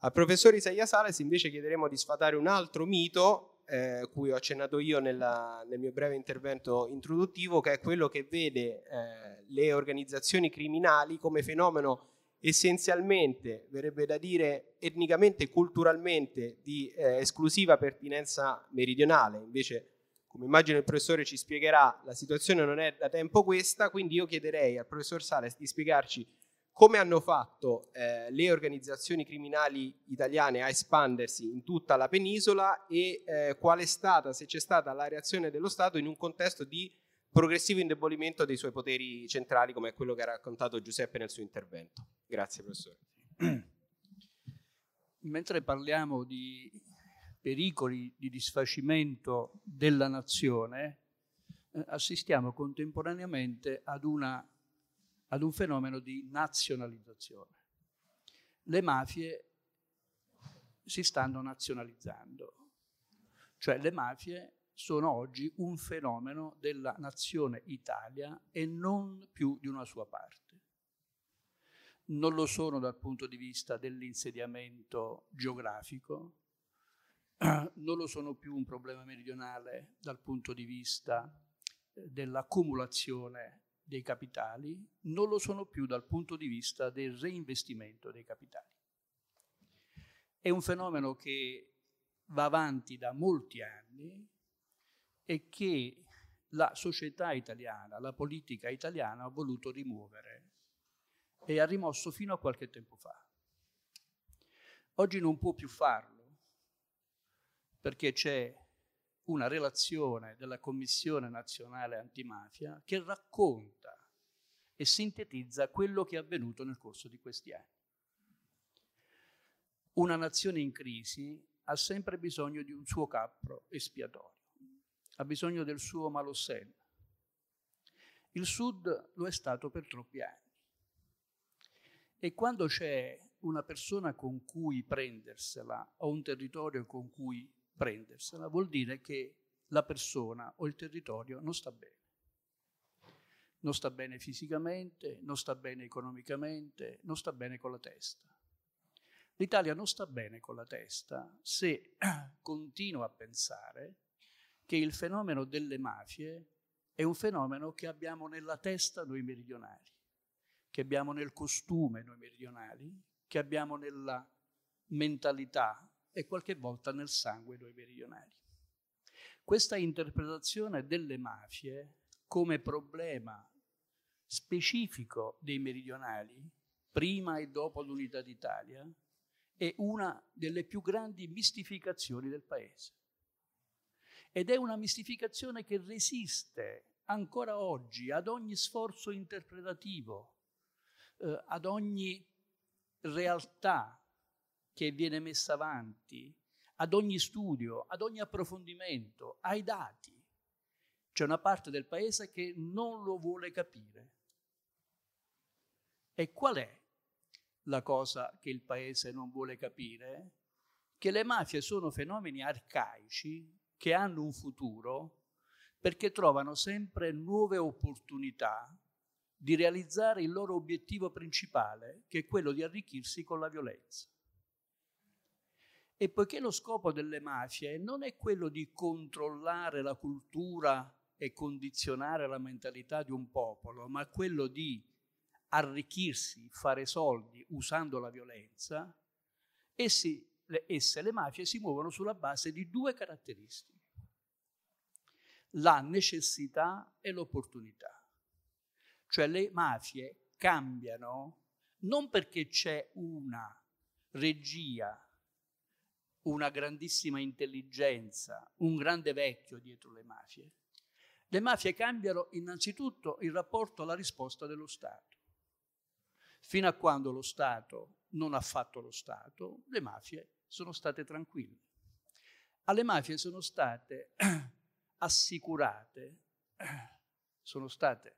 Al professor Isaia Sales invece chiederemo di sfatare un altro mito, eh, cui ho accennato io nella, nel mio breve intervento introduttivo, che è quello che vede eh, le organizzazioni criminali come fenomeno essenzialmente, verrebbe da dire etnicamente e culturalmente di eh, esclusiva pertinenza meridionale. Invece, come immagino il professore ci spiegherà, la situazione non è da tempo questa, quindi io chiederei al professor Sales di spiegarci come hanno fatto eh, le organizzazioni criminali italiane a espandersi in tutta la penisola e eh, qual è stata, se c'è stata la reazione dello Stato in un contesto di progressivo indebolimento dei suoi poteri centrali, come quello che ha raccontato Giuseppe nel suo intervento. Grazie, professore. *clears throat* Mentre parliamo di pericoli di disfacimento della nazione, eh, assistiamo contemporaneamente ad una ad un fenomeno di nazionalizzazione. Le mafie si stanno nazionalizzando, cioè le mafie sono oggi un fenomeno della nazione Italia e non più di una sua parte. Non lo sono dal punto di vista dell'insediamento geografico, *clears throat* non lo sono più un problema meridionale dal punto di vista eh, dell'accumulazione dei capitali, non lo sono più dal punto di vista del reinvestimento dei capitali. È un fenomeno che va avanti da molti anni e che la società italiana, la politica italiana ha voluto rimuovere e ha rimosso fino a qualche tempo fa. Oggi non può più farlo perché c'è una relazione della Commissione nazionale antimafia che racconta e sintetizza quello che è avvenuto nel corso di questi anni. Una nazione in crisi ha sempre bisogno di un suo capro espiatorio, ha bisogno del suo Malossen. Il Sud lo è stato per troppi anni. E quando c'è una persona con cui prendersela o un territorio con cui prendersela, vuol dire che la persona o il territorio non sta bene non sta bene fisicamente, non sta bene economicamente, non sta bene con la testa. L'Italia non sta bene con la testa se *clears throat* continua a pensare che il fenomeno delle mafie è un fenomeno che abbiamo nella testa noi meridionali, che abbiamo nel costume noi meridionali, che abbiamo nella mentalità e qualche volta nel sangue noi meridionali. Questa interpretazione delle mafie come problema specifico dei meridionali, prima e dopo l'unità d'Italia, è una delle più grandi mistificazioni del paese. Ed è una mistificazione che resiste ancora oggi ad ogni sforzo interpretativo, eh, ad ogni realtà che viene messa avanti, ad ogni studio, ad ogni approfondimento, ai dati. C'è una parte del paese che non lo vuole capire. E qual è la cosa che il paese non vuole capire? Che le mafie sono fenomeni arcaici che hanno un futuro perché trovano sempre nuove opportunità di realizzare il loro obiettivo principale, che è quello di arricchirsi con la violenza. E poiché lo scopo delle mafie non è quello di controllare la cultura e condizionare la mentalità di un popolo, ma quello di arricchirsi, fare soldi usando la violenza, Essi, le, esse, le mafie, si muovono sulla base di due caratteristiche. La necessità e l'opportunità. Cioè le mafie cambiano non perché c'è una regia, una grandissima intelligenza, un grande vecchio dietro le mafie. Le mafie cambiano innanzitutto il rapporto alla risposta dello Stato. Fino a quando lo Stato non ha fatto lo Stato, le mafie sono state tranquille. Alle mafie sono state *clears throat* assicurate, *clears throat* sono, state,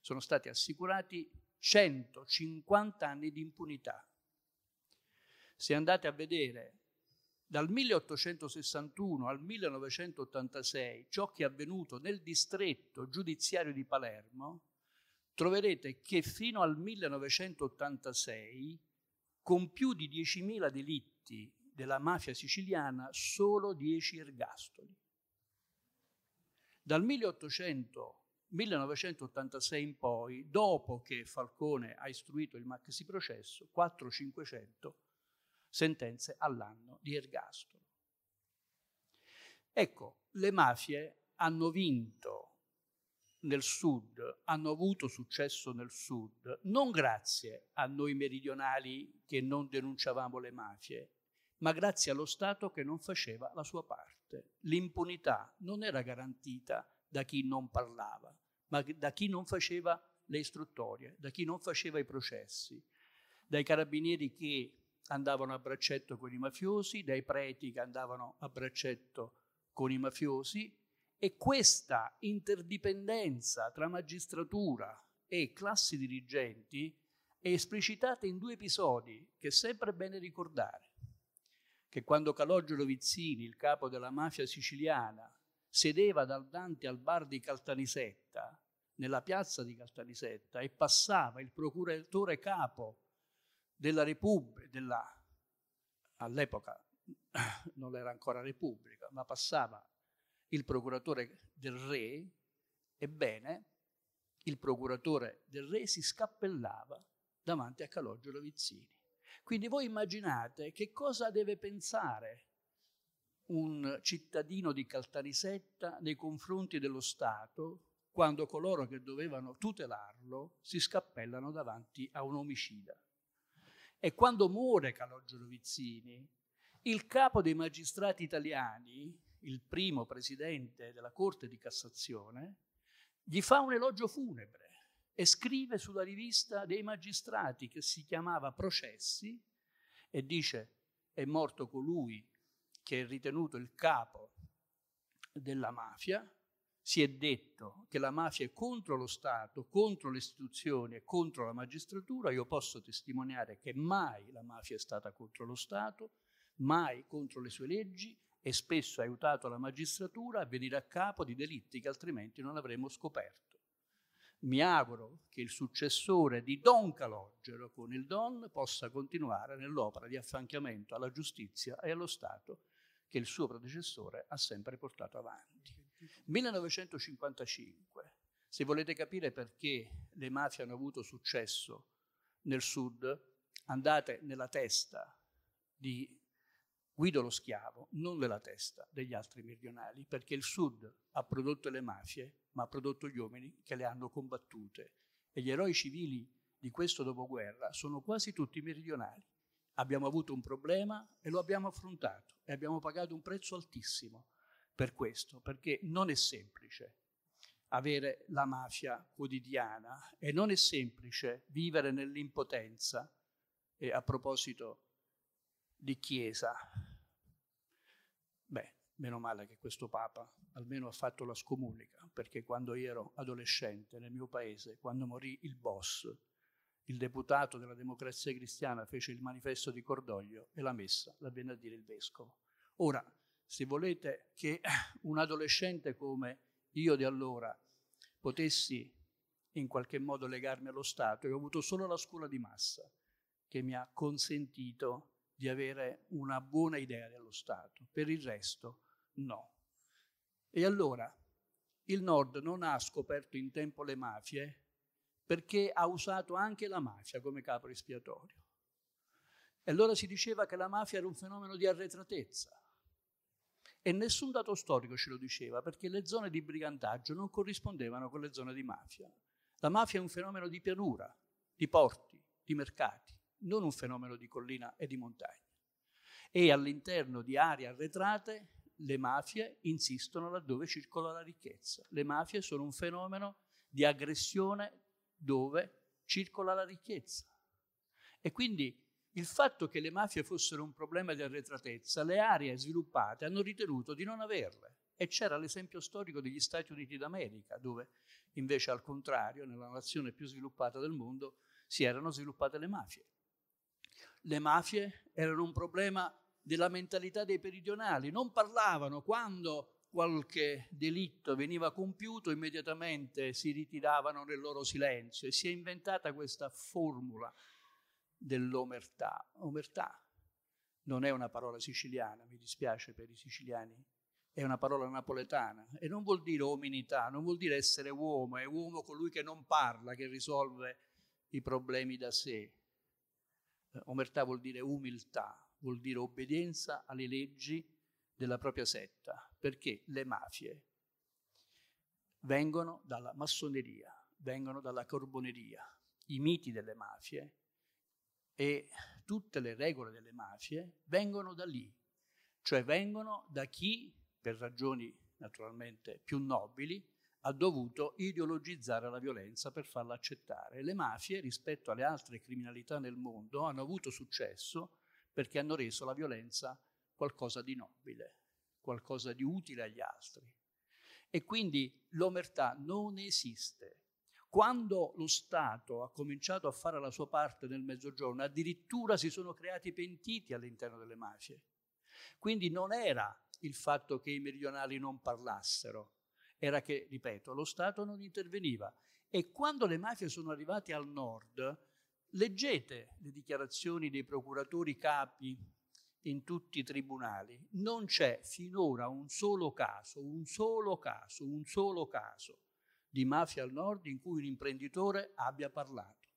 sono stati assicurati 150 anni di impunità. Se andate a vedere dal 1861 al 1986 ciò che è avvenuto nel distretto giudiziario di Palermo, troverete che fino al 1986, con più di 10.000 delitti della mafia siciliana, solo 10 ergastoli. Dal 1800 1986 in poi, dopo che Falcone ha istruito il maxi processo, 400-500 sentenze all'anno di ergastolo. Ecco, le mafie hanno vinto nel sud, hanno avuto successo nel sud, non grazie a noi meridionali che non denunciavamo le mafie, ma grazie allo Stato che non faceva la sua parte. L'impunità non era garantita da chi non parlava, ma da chi non faceva le istruttorie, da chi non faceva i processi, dai carabinieri che andavano a braccetto con i mafiosi, dai preti che andavano a braccetto con i mafiosi e questa interdipendenza tra magistratura e classi dirigenti è esplicitata in due episodi che è sempre bene ricordare. Che quando Calogero Vizzini, il capo della mafia siciliana, sedeva dal Dante al bar di Caltanissetta, nella piazza di Caltanissetta, e passava il procuratore capo della Repubblica, della, all'epoca non era ancora Repubblica, ma passava il procuratore del re, ebbene, il procuratore del re si scappellava davanti a Calogero Vizzini. Quindi voi immaginate che cosa deve pensare un cittadino di Caltanissetta nei confronti dello Stato quando coloro che dovevano tutelarlo si scappellano davanti a un omicida. E quando muore Calogero Vizzini, il capo dei magistrati italiani, il primo presidente della Corte di Cassazione, gli fa un elogio funebre e scrive sulla rivista dei magistrati che si chiamava Processi e dice è morto colui che è ritenuto il capo della mafia, si è detto che la mafia è contro lo Stato, contro le istituzioni e contro la magistratura, io posso testimoniare che mai la mafia è stata contro lo Stato, mai contro le sue leggi e spesso ha aiutato la magistratura a venire a capo di delitti che altrimenti non avremmo scoperto. Mi auguro che il successore di Don Calogero con il Don possa continuare nell'opera di affiancamento alla giustizia e allo Stato che il suo predecessore ha sempre portato avanti. 1955, se volete capire perché le mafie hanno avuto successo nel sud, andate nella testa di Guido lo Schiavo, non nella testa degli altri meridionali, perché il sud ha prodotto le mafie, ma ha prodotto gli uomini che le hanno combattute. E gli eroi civili di questo dopoguerra sono quasi tutti meridionali. Abbiamo avuto un problema e lo abbiamo affrontato e abbiamo pagato un prezzo altissimo per questo, perché non è semplice avere la mafia quotidiana e non è semplice vivere nell'impotenza. E a proposito di Chiesa, meno male che questo Papa almeno ha fatto la scomunica, perché quando io ero adolescente nel mio paese, quando morì il boss, il deputato della democrazia cristiana fece il manifesto di cordoglio e la messa la venne a dire il vescovo. Ora, se volete che *clears throat* un adolescente come io di allora potessi in qualche modo legarmi allo Stato, io ho avuto solo la scuola di massa che mi ha consentito di avere una buona idea dello Stato, per il resto no. E allora il Nord non ha scoperto in tempo le mafie perché ha usato anche la mafia come capo espiatorio. E allora si diceva che la mafia era un fenomeno di arretratezza. E nessun dato storico ce lo diceva, perché le zone di brigantaggio non corrispondevano con le zone di mafia. La mafia è un fenomeno di pianura, di porti, di mercati, non un fenomeno di collina e di montagna. E all'interno di aree arretrate le mafie insistono laddove circola la ricchezza. Le mafie sono un fenomeno di aggressione dove circola la ricchezza. E quindi il fatto che le mafie fossero un problema di arretratezza, le aree sviluppate hanno ritenuto di non averle. E c'era l'esempio storico degli Stati Uniti d'America, dove invece al contrario, nella nazione più sviluppata del mondo, si erano sviluppate le mafie. Le mafie erano un problema della mentalità dei meridionali, non parlavano quando qualche delitto veniva compiuto, immediatamente si ritiravano nel loro silenzio e si è inventata questa formula dell'omertà. Omertà non è una parola siciliana, mi dispiace per i siciliani, è una parola napoletana e non vuol dire ominità, non vuol dire essere uomo, è uomo colui che non parla, che risolve i problemi da sé. Eh, omertà vuol dire umiltà, vuol dire obbedienza alle leggi della propria setta, perché le mafie vengono dalla massoneria, vengono dalla corboneria. I miti delle mafie e tutte le regole delle mafie vengono da lì, cioè vengono da chi, per ragioni naturalmente più nobili, ha dovuto ideologizzare la violenza per farla accettare. Le mafie, rispetto alle altre criminalità nel mondo, hanno avuto successo perché hanno reso la violenza qualcosa di nobile, qualcosa di utile agli altri. E quindi l'omertà non esiste. Quando lo Stato ha cominciato a fare la sua parte nel mezzogiorno, addirittura si sono creati pentiti all'interno delle mafie. Quindi non era il fatto che i meridionali non parlassero, era che, ripeto, lo Stato non interveniva. E quando le mafie sono arrivate al nord, leggete le dichiarazioni dei procuratori capi in tutti i tribunali, non c'è finora un solo caso, un solo caso, un solo caso di mafia al nord in cui un imprenditore abbia parlato.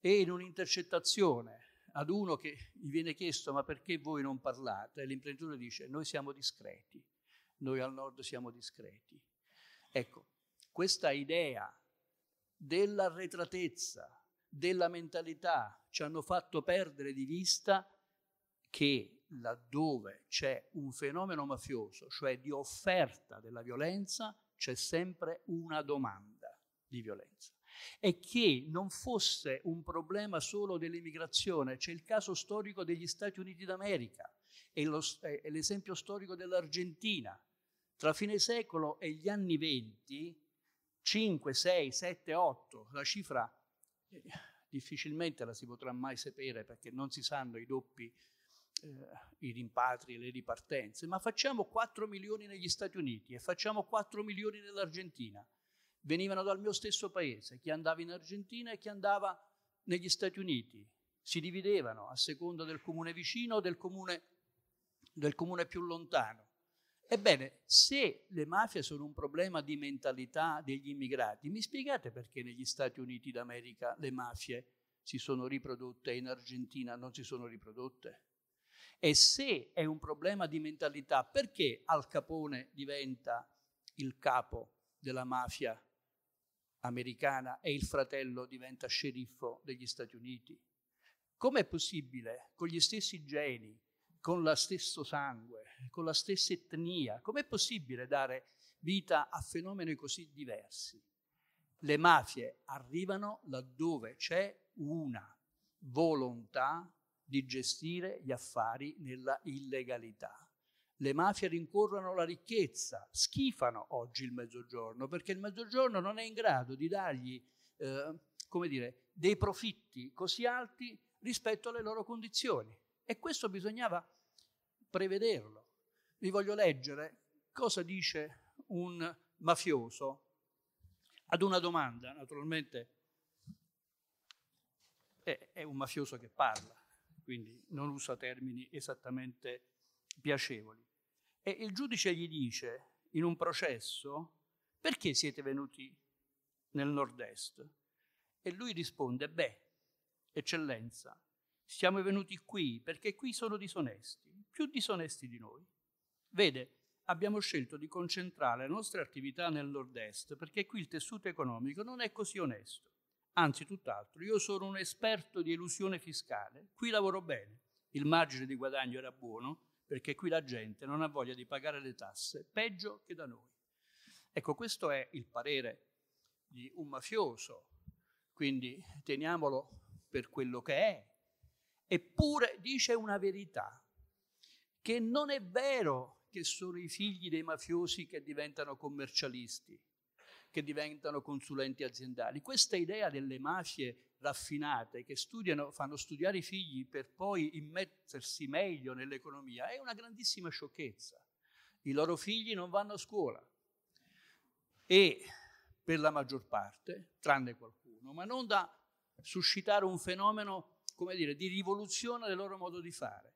E in un'intercettazione ad uno che gli viene chiesto ma perché voi non parlate? L'imprenditore dice noi siamo discreti, noi al nord siamo discreti. Ecco, questa idea dell'arretratezza, della mentalità ci hanno fatto perdere di vista che laddove c'è un fenomeno mafioso, cioè di offerta della violenza, c'è sempre una domanda di violenza. E che non fosse un problema solo dell'immigrazione, c'è il caso storico degli Stati Uniti d'America e, lo, e l'esempio storico dell'Argentina. Tra fine secolo e gli anni venti, 5, 6, 7, 8, la cifra eh, difficilmente la si potrà mai sapere perché non si sanno i doppi eh, i rimpatri le ripartenze, ma facciamo 4 milioni negli Stati Uniti e facciamo 4 milioni nell'Argentina. Venivano dal mio stesso paese, chi andava in Argentina e chi andava negli Stati Uniti. Si dividevano a seconda del comune vicino o del comune, del comune più lontano. Ebbene, se le mafie sono un problema di mentalità degli immigrati, mi spiegate perché negli Stati Uniti d'America le mafie si sono riprodotte e in Argentina non si sono riprodotte? E se è un problema di mentalità, perché Al Capone diventa il capo della mafia americana e il fratello diventa sceriffo degli Stati Uniti? Com'è possibile, con gli stessi geni, con lo stesso sangue, con la stessa etnia, com'è possibile dare vita a fenomeni così diversi? Le mafie arrivano laddove c'è una volontà di gestire gli affari nella illegalità. Le mafie rincorrono la ricchezza, schifano oggi il mezzogiorno perché il mezzogiorno non è in grado di dargli eh, come dire, dei profitti così alti rispetto alle loro condizioni. E questo bisognava prevederlo. Vi voglio leggere cosa dice un mafioso ad una domanda, naturalmente è, è un mafioso che parla quindi non usa termini esattamente piacevoli. E il giudice gli dice in un processo perché siete venuti nel nord-est? E lui risponde, beh, eccellenza, Siamo venuti qui perché qui sono disonesti, più disonesti di noi. Vede, abbiamo scelto di concentrare le nostre attività nel nord-est perché qui il tessuto economico non è così onesto. Anzi, tutt'altro, io sono un esperto di elusione fiscale, qui lavoro bene, il margine di guadagno era buono perché qui la gente non ha voglia di pagare le tasse, peggio che da noi. Ecco, questo è il parere di un mafioso, quindi teniamolo per quello che è. Eppure dice una verità, che non è vero che sono i figli dei mafiosi che diventano commercialisti, che diventano consulenti aziendali. Questa idea delle mafie raffinate che studiano, fanno studiare i figli per poi immettersi meglio nell'economia è una grandissima sciocchezza. I loro figli non vanno a scuola e per la maggior parte, tranne qualcuno, ma non da suscitare un fenomeno, come dire, di rivoluzione del loro modo di fare.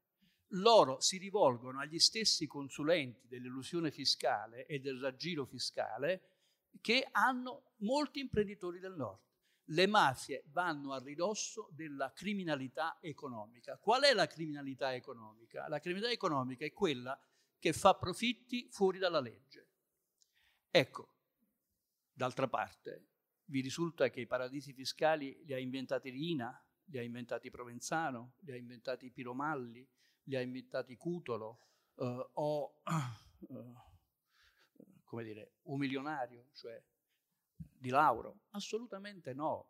Loro si rivolgono agli stessi consulenti dell'illusione fiscale e del raggiro fiscale che hanno molti imprenditori del nord. Le mafie vanno a ridosso della criminalità economica. Qual è la criminalità economica? La criminalità economica è quella che fa profitti fuori dalla legge. Ecco, d'altra parte, vi risulta che i paradisi fiscali li ha inventati Rina, li ha inventati Provenzano, li ha inventati Piromalli, li ha inventati Cutolo eh, o eh, come dire, un milionario, cioè di Lauro? Assolutamente no.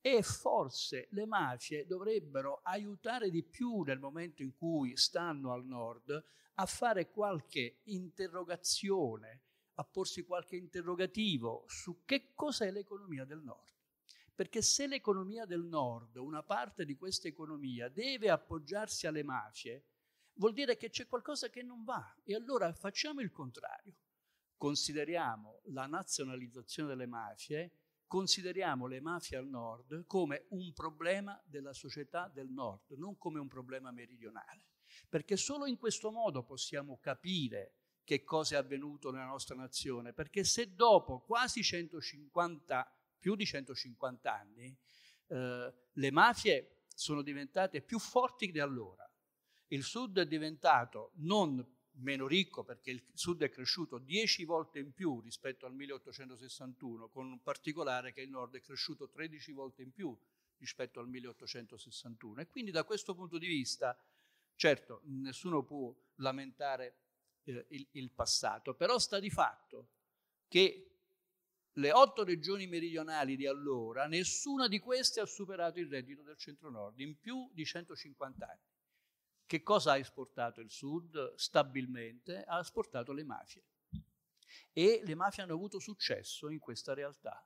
E forse le mafie dovrebbero aiutare di più nel momento in cui stanno al nord a fare qualche interrogazione, a porsi qualche interrogativo su che cos'è l'economia del nord. Perché se l'economia del nord, una parte di questa economia, deve appoggiarsi alle mafie, vuol dire che c'è qualcosa che non va. E allora facciamo il contrario consideriamo la nazionalizzazione delle mafie, consideriamo le mafie al nord come un problema della società del nord, non come un problema meridionale. Perché solo in questo modo possiamo capire che cosa è avvenuto nella nostra nazione, perché se dopo quasi 150, più di 150 anni, eh, le mafie sono diventate più forti di allora, il Sud è diventato non meno ricco perché il sud è cresciuto dieci volte in più rispetto al 1861, con un particolare che il nord è cresciuto 13 volte in più rispetto al 1861. E quindi da questo punto di vista, certo, nessuno può lamentare eh, il, il passato, però sta di fatto che le otto regioni meridionali di allora, nessuna di queste ha superato il reddito del centro-nord in più di 150 anni. Che cosa ha esportato il Sud stabilmente? Ha esportato le mafie. E le mafie hanno avuto successo in questa realtà.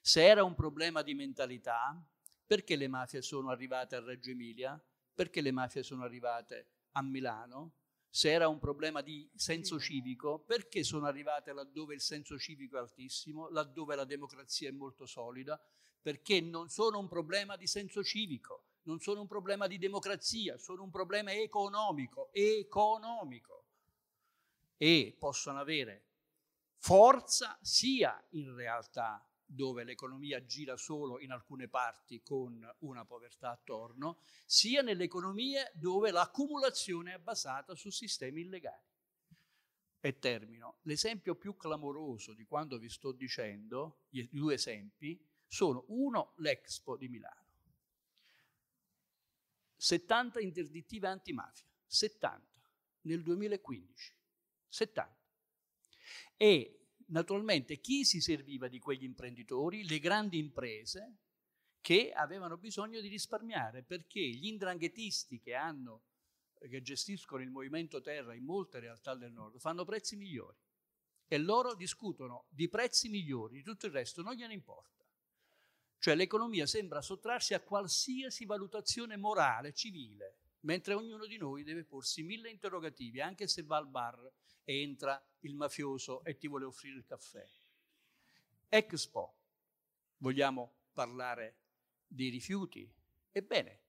Se era un problema di mentalità, perché le mafie sono arrivate a Reggio Emilia? Perché le mafie sono arrivate a Milano? Se era un problema di senso civico, perché sono arrivate laddove il senso civico è altissimo, laddove la democrazia è molto solida? Perché non sono un problema di senso civico, non sono un problema di democrazia, sono un problema economico, economico. E possono avere forza sia in realtà dove l'economia gira solo in alcune parti con una povertà attorno, sia nelle economie dove l'accumulazione è basata su sistemi illegali. E termino. L'esempio più clamoroso di quanto vi sto dicendo, i due esempi, sono uno l'Expo di Milano 70 interdittive antimafia, 70 nel 2015, 70. E naturalmente chi si serviva di quegli imprenditori? Le grandi imprese che avevano bisogno di risparmiare perché gli indranghetisti che, hanno, che gestiscono il movimento terra in molte realtà del nord fanno prezzi migliori e loro discutono di prezzi migliori, di tutto il resto non gliene importa. Cioè l'economia sembra sottrarsi a qualsiasi valutazione morale, civile, mentre ognuno di noi deve porsi mille interrogativi, anche se va al bar e entra il mafioso e ti vuole offrire il caffè. Expo, vogliamo parlare di rifiuti? Ebbene,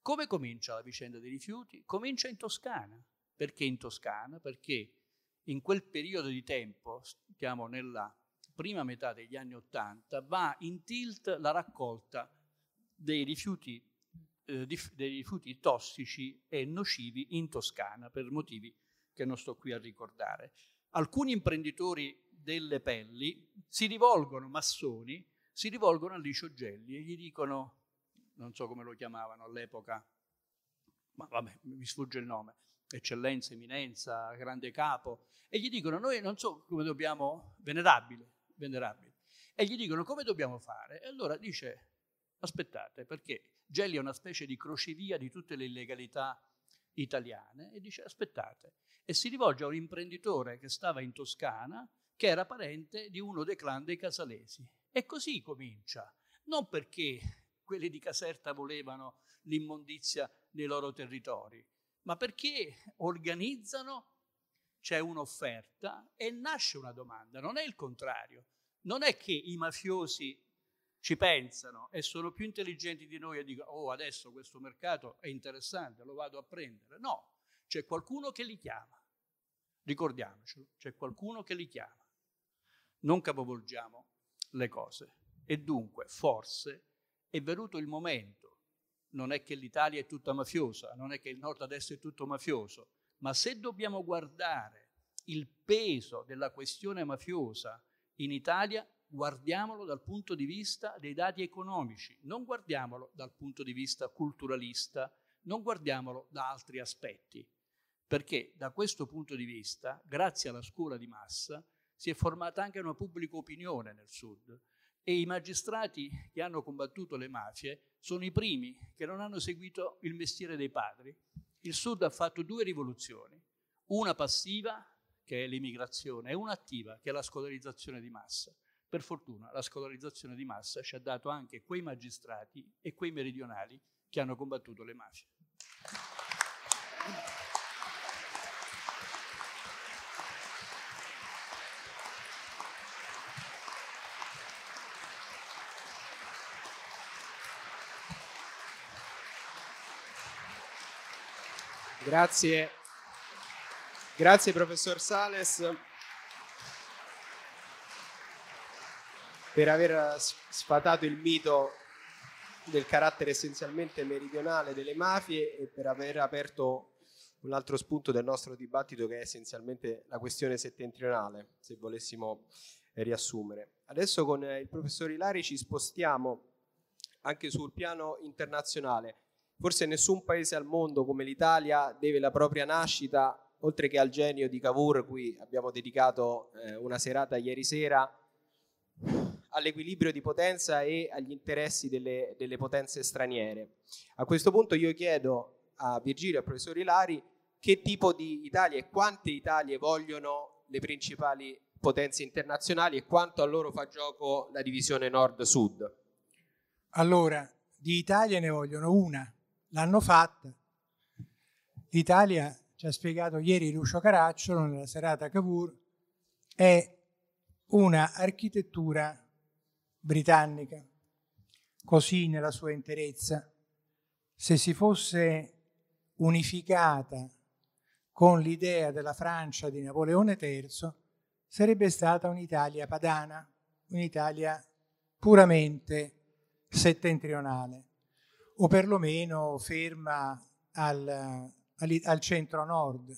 come comincia la vicenda dei rifiuti? Comincia in Toscana. Perché in Toscana? Perché in quel periodo di tempo, stiamo nella prima metà degli anni Ottanta, va in tilt la raccolta dei rifiuti eh, dei rifiuti tossici e nocivi in Toscana per motivi che non sto qui a ricordare. Alcuni imprenditori delle pelli si rivolgono, massoni, si rivolgono a Licio Gelli e gli dicono, non so come lo chiamavano all'epoca, ma vabbè, mi sfugge il nome, eccellenza, eminenza, grande capo, e gli dicono noi non so come dobbiamo, venerabile, venerabile, e gli dicono come dobbiamo fare. E allora dice, aspettate, perché Gelli è una specie di crocevia di tutte le illegalità italiane, e dice aspettate, e si rivolge a un imprenditore che stava in Toscana, che era parente di uno dei clan dei Casalesi. E così comincia, non perché quelli di Caserta volevano l'immondizia nei loro territori, ma perché organizzano, c'è un'offerta e nasce una domanda, non è il contrario. Non è che i mafiosi ci pensano e sono più intelligenti di noi e dicono oh adesso questo mercato è interessante, lo vado a prendere. No, c'è qualcuno che li chiama. Ricordiamocelo, c'è qualcuno che li chiama. Non capovolgiamo le cose. E dunque, forse, è venuto il momento non è che l'Italia è tutta mafiosa, non è che il nord adesso è tutto mafioso, ma se dobbiamo guardare il peso della questione mafiosa in Italia, guardiamolo dal punto di vista dei dati economici, non guardiamolo dal punto di vista culturalista, non guardiamolo da altri aspetti, perché da questo punto di vista, grazie alla scuola di massa, si è formata anche una pubblica opinione nel Sud e i magistrati che hanno combattuto le mafie sono i primi che non hanno seguito il mestiere dei padri. Il Sud ha fatto due rivoluzioni, una passiva, che è l'immigrazione, e una attiva, che è la scolarizzazione di massa. Per fortuna la scolarizzazione di massa ci ha dato anche quei magistrati e quei meridionali che hanno combattuto le mafie. Grazie, grazie professor Sales per aver sfatato il mito del carattere essenzialmente meridionale delle mafie e per aver aperto un altro spunto del nostro dibattito che è essenzialmente la questione settentrionale, se volessimo riassumere. Adesso con il professor Ilari ci spostiamo anche sul piano internazionale Forse nessun paese al mondo come l'Italia deve la propria nascita, oltre che al genio di Cavour, cui abbiamo dedicato eh, una serata ieri sera, all'equilibrio di potenza e agli interessi delle, delle, potenze straniere. A questo punto io chiedo a Virgilio e al professor Ilari che tipo di Italia e quante Italie vogliono le principali potenze internazionali e quanto a loro fa gioco la divisione nord-sud. Allora, di Italia ne vogliono una, l'hanno fatta. L'Italia, ci ha spiegato ieri Lucio Caracciolo nella serata Cavour, è una architettura britannica, così nella sua interezza. Se si fosse unificata con l'idea della Francia di Napoleone III, sarebbe stata un'Italia padana, un'Italia puramente settentrionale o perlomeno ferma al, al, al centro-nord.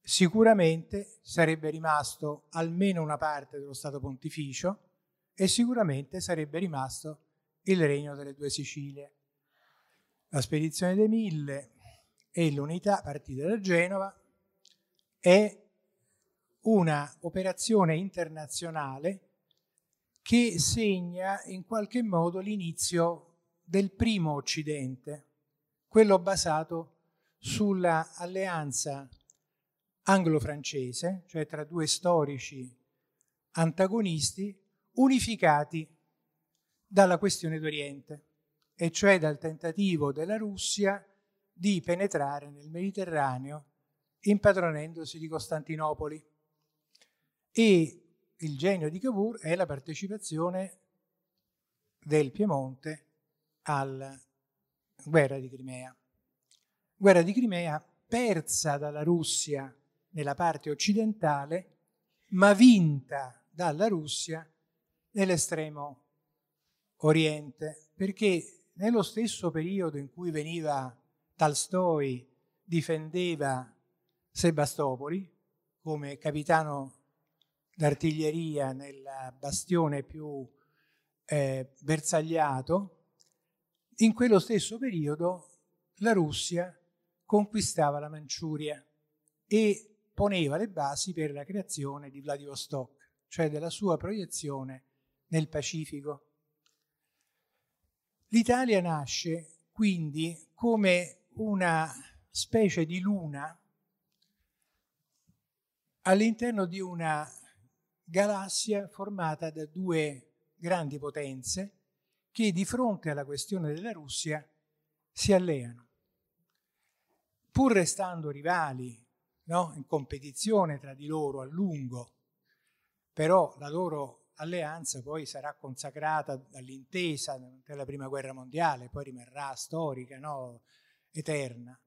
Sicuramente sarebbe rimasto almeno una parte dello Stato pontificio e sicuramente sarebbe rimasto il regno delle due Sicilie. La spedizione dei Mille e l'unità partita da Genova è una operazione internazionale che segna in qualche modo l'inizio del primo Occidente, quello basato sulla alleanza anglo-francese, cioè tra due storici antagonisti, unificati dalla questione d'Oriente, e cioè dal tentativo della Russia di penetrare nel Mediterraneo impadronendosi di Costantinopoli. E il genio di Cavour è la partecipazione del Piemonte alla guerra di Crimea. Guerra di Crimea persa dalla Russia nella parte occidentale, ma vinta dalla Russia nell'estremo oriente, perché nello stesso periodo in cui veniva Tolstoi difendeva Sebastopoli come capitano d'artiglieria nel bastione più eh, bersagliato, in quello stesso periodo la Russia conquistava la Manciuria e poneva le basi per la creazione di Vladivostok, cioè della sua proiezione nel Pacifico. L'Italia nasce quindi come una specie di luna all'interno di una galassia formata da due grandi potenze che di fronte alla questione della Russia si alleano. Pur restando rivali, no? in competizione tra di loro a lungo, però la loro alleanza poi sarà consacrata dall'intesa della Prima Guerra Mondiale, poi rimarrà storica, no? eterna.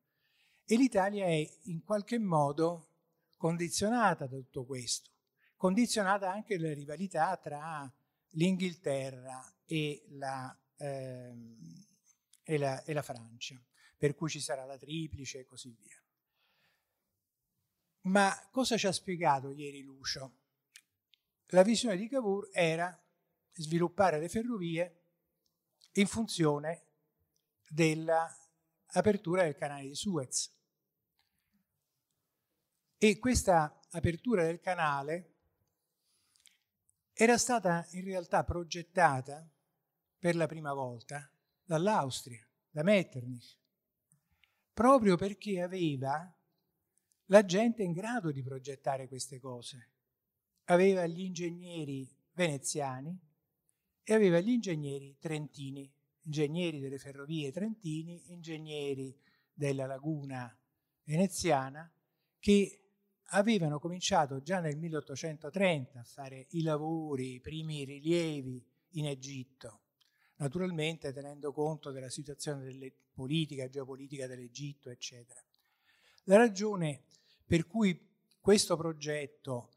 E l'Italia è in qualche modo condizionata da tutto questo, condizionata anche dalla rivalità tra l'Inghilterra e la, ehm, e, la, e la Francia, per cui ci sarà la triplice e così via. Ma cosa ci ha spiegato ieri Lucio? La visione di Cavour era sviluppare le ferrovie in funzione dell'apertura del canale di Suez. E questa apertura del canale era stata in realtà progettata per la prima volta dall'Austria, da Metternich, proprio perché aveva la gente in grado di progettare queste cose. Aveva gli ingegneri veneziani e aveva gli ingegneri trentini, ingegneri delle ferrovie trentini, ingegneri della laguna veneziana, che avevano cominciato già nel 1830 a fare i lavori, i primi rilievi in Egitto, naturalmente tenendo conto della situazione delle politica, geopolitica dell'Egitto, eccetera. La ragione per cui questo progetto,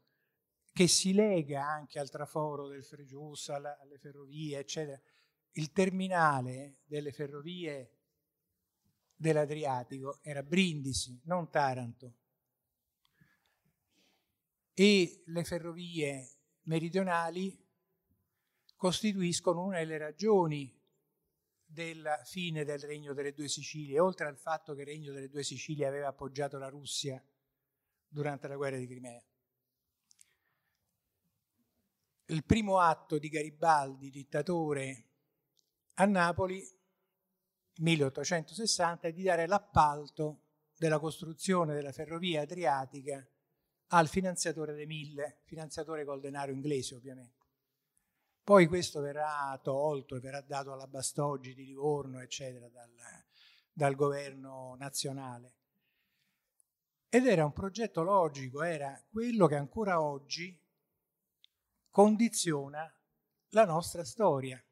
che si lega anche al traforo del Frejus, alle ferrovie, eccetera, il terminale delle ferrovie dell'Adriatico era Brindisi, non Taranto e le ferrovie meridionali costituiscono una delle ragioni della fine del Regno delle Due Sicilie, oltre al fatto che il Regno delle Due Sicilie aveva appoggiato la Russia durante la guerra di Crimea. Il primo atto di Garibaldi, dittatore a Napoli, 1860, è di dare l'appalto della costruzione della ferrovia adriatica al finanziatore dei mille, finanziatore col denaro inglese ovviamente. Poi questo verrà tolto e verrà dato alla Bastoggi di Livorno, eccetera, dal, dal governo nazionale. Ed era un progetto logico, era quello che ancora oggi condiziona la nostra storia.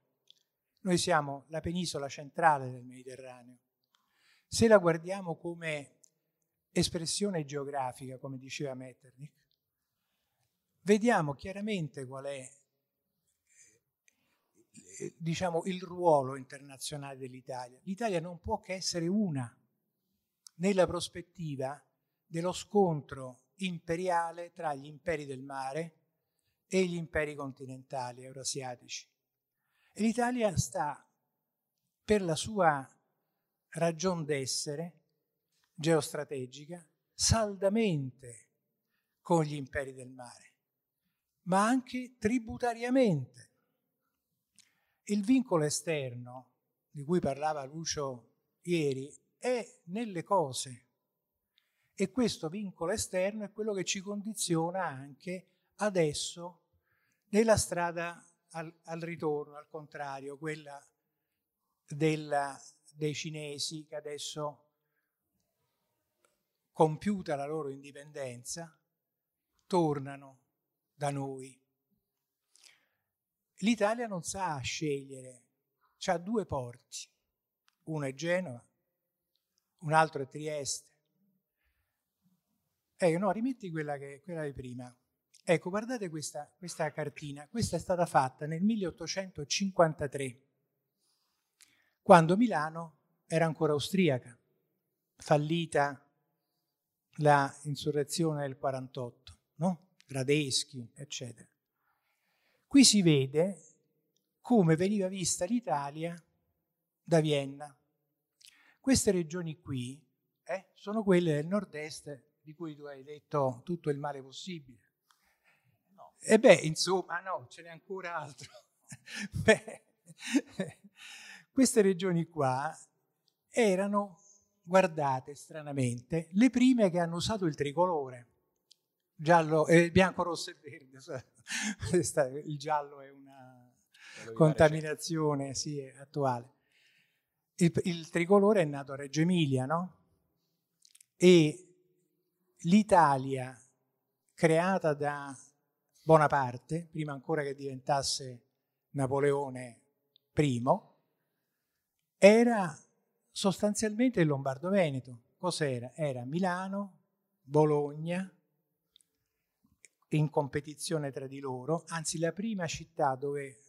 Noi siamo la penisola centrale del Mediterraneo. Se la guardiamo come espressione geografica, come diceva Metternich, vediamo chiaramente qual è diciamo, il ruolo internazionale dell'Italia. L'Italia non può che essere una nella prospettiva dello scontro imperiale tra gli imperi del mare e gli imperi continentali eurasiatici. E l'Italia sta, per la sua ragion d'essere, geostrategica saldamente con gli imperi del mare, ma anche tributariamente. Il vincolo esterno di cui parlava Lucio ieri è nelle cose e questo vincolo esterno è quello che ci condiziona anche adesso nella strada al, al ritorno, al contrario, quella della, dei cinesi che adesso compiuta la loro indipendenza, tornano da noi. L'Italia non sa scegliere, ha due porti, uno è Genova, un altro è Trieste. Ecco, no, rimetti quella, che, quella di prima. Ecco, guardate questa, questa cartina, questa è stata fatta nel 1853 quando Milano era ancora austriaca, fallita la insurrezione del 48, no? Radeschi, eccetera. Qui si vede come veniva vista l'Italia da Vienna. Queste regioni qui eh, sono quelle del nord-est di cui tu hai detto tutto il male possibile. E beh, insomma, no, ce n'è ancora altro. *laughs* beh, queste regioni qua erano, guardate stranamente, le prime che hanno usato il tricolore, giallo, eh, bianco, rosso e verde. *laughs* il giallo è una contaminazione sì, attuale. Il, il, tricolore è nato a Reggio Emilia, no? E l'Italia creata da Bonaparte, prima ancora che diventasse Napoleone I, era sostanzialmente il Lombardo-Veneto. Cos'era? Era Milano, Bologna, in competizione tra di loro, anzi la prima città dove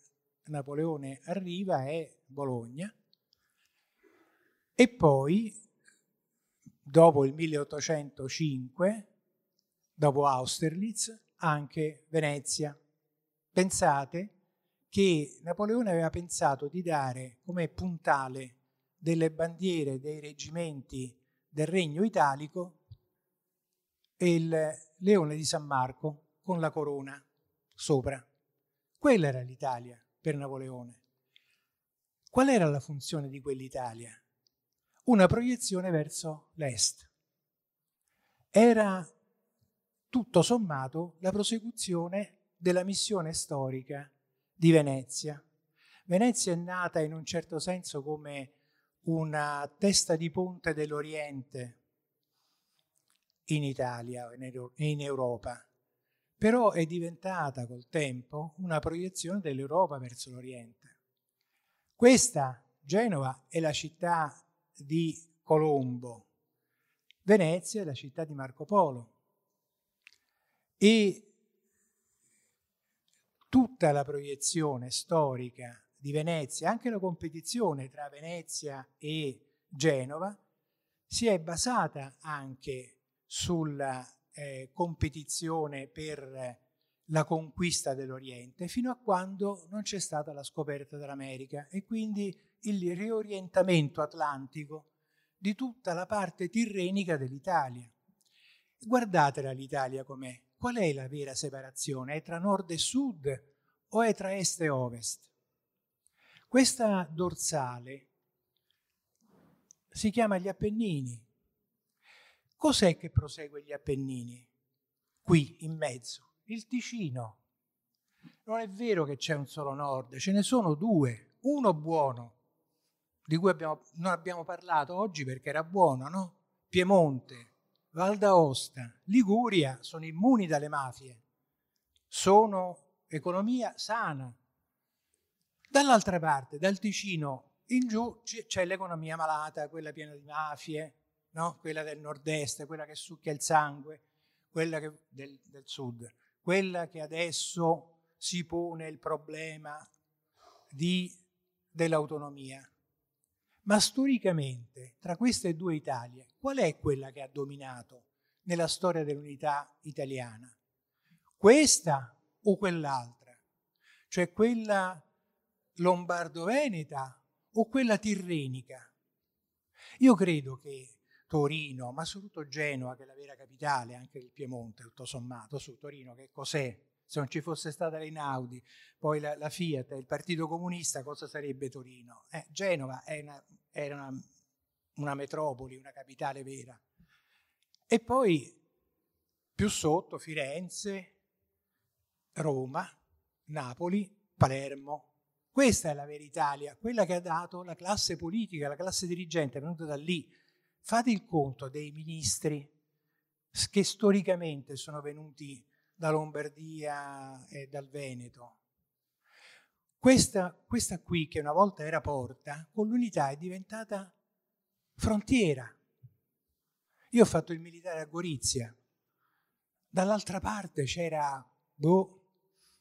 Napoleone arriva è Bologna e poi dopo il 1805, dopo Austerlitz, anche Venezia. Pensate che Napoleone aveva pensato di dare come puntale delle bandiere dei reggimenti del Regno Italico il leone di San Marco con la corona sopra. Quella era l'Italia per Napoleone. Qual era la funzione di quell'Italia? Una proiezione verso l'est. Era tutto sommato la prosecuzione della missione storica di Venezia. Venezia è nata in un certo senso come una testa di ponte dell'Oriente in Italia e in Europa, però è diventata col tempo una proiezione dell'Europa verso l'Oriente. Questa, Genova, è la città di Colombo, Venezia è la città di Marco Polo e tutta la proiezione storica di Venezia, anche la competizione tra Venezia e Genova, si è basata anche sulla eh, competizione per la conquista dell'Oriente, fino a quando non c'è stata la scoperta dell'America e quindi il riorientamento atlantico di tutta la parte tirrenica dell'Italia. Guardatela l'Italia com'è. Qual è la vera separazione? È tra nord e sud o è tra est e ovest? Questa dorsale si chiama gli Appennini. Cos'è che prosegue gli Appennini? Qui, in mezzo, il Ticino. Non è vero che c'è un solo nord, ce ne sono due. Uno buono, di cui abbiamo, non abbiamo parlato oggi perché era buono, no? Piemonte, Val d'Aosta, Liguria sono immuni dalle mafie, sono economia sana. Dall'altra parte, dal Ticino in giù c'è l'economia malata, quella piena di mafie, no? quella del nord-est, quella che succhia il sangue, quella che, del, del sud, quella che adesso si pone il problema di, dell'autonomia. Ma storicamente, tra queste due Italie, qual è quella che ha dominato nella storia dell'unità italiana? Questa o quell'altra? Cioè quella lombardo-veneta o quella tirrenica? Io credo che Torino, ma soprattutto Genova, che è la vera capitale, anche del Piemonte, tutto sommato, su Torino, che cos'è? Se non ci fosse stata l'Einaudi, poi la, la Fiat, il Partito Comunista, cosa sarebbe Torino? Eh, Genova è una, era una, una metropoli, una capitale vera. E poi più sotto Firenze, Roma, Napoli, Palermo. Questa è la vera Italia, quella che ha dato la classe politica, la classe dirigente, è venuta da lì. Fate il conto dei ministri che storicamente sono venuti da Lombardia e dal Veneto. Questa, questa qui, che una volta era porta, con l'unità è diventata frontiera. Io ho fatto il militare a Gorizia. Dall'altra parte c'era boh,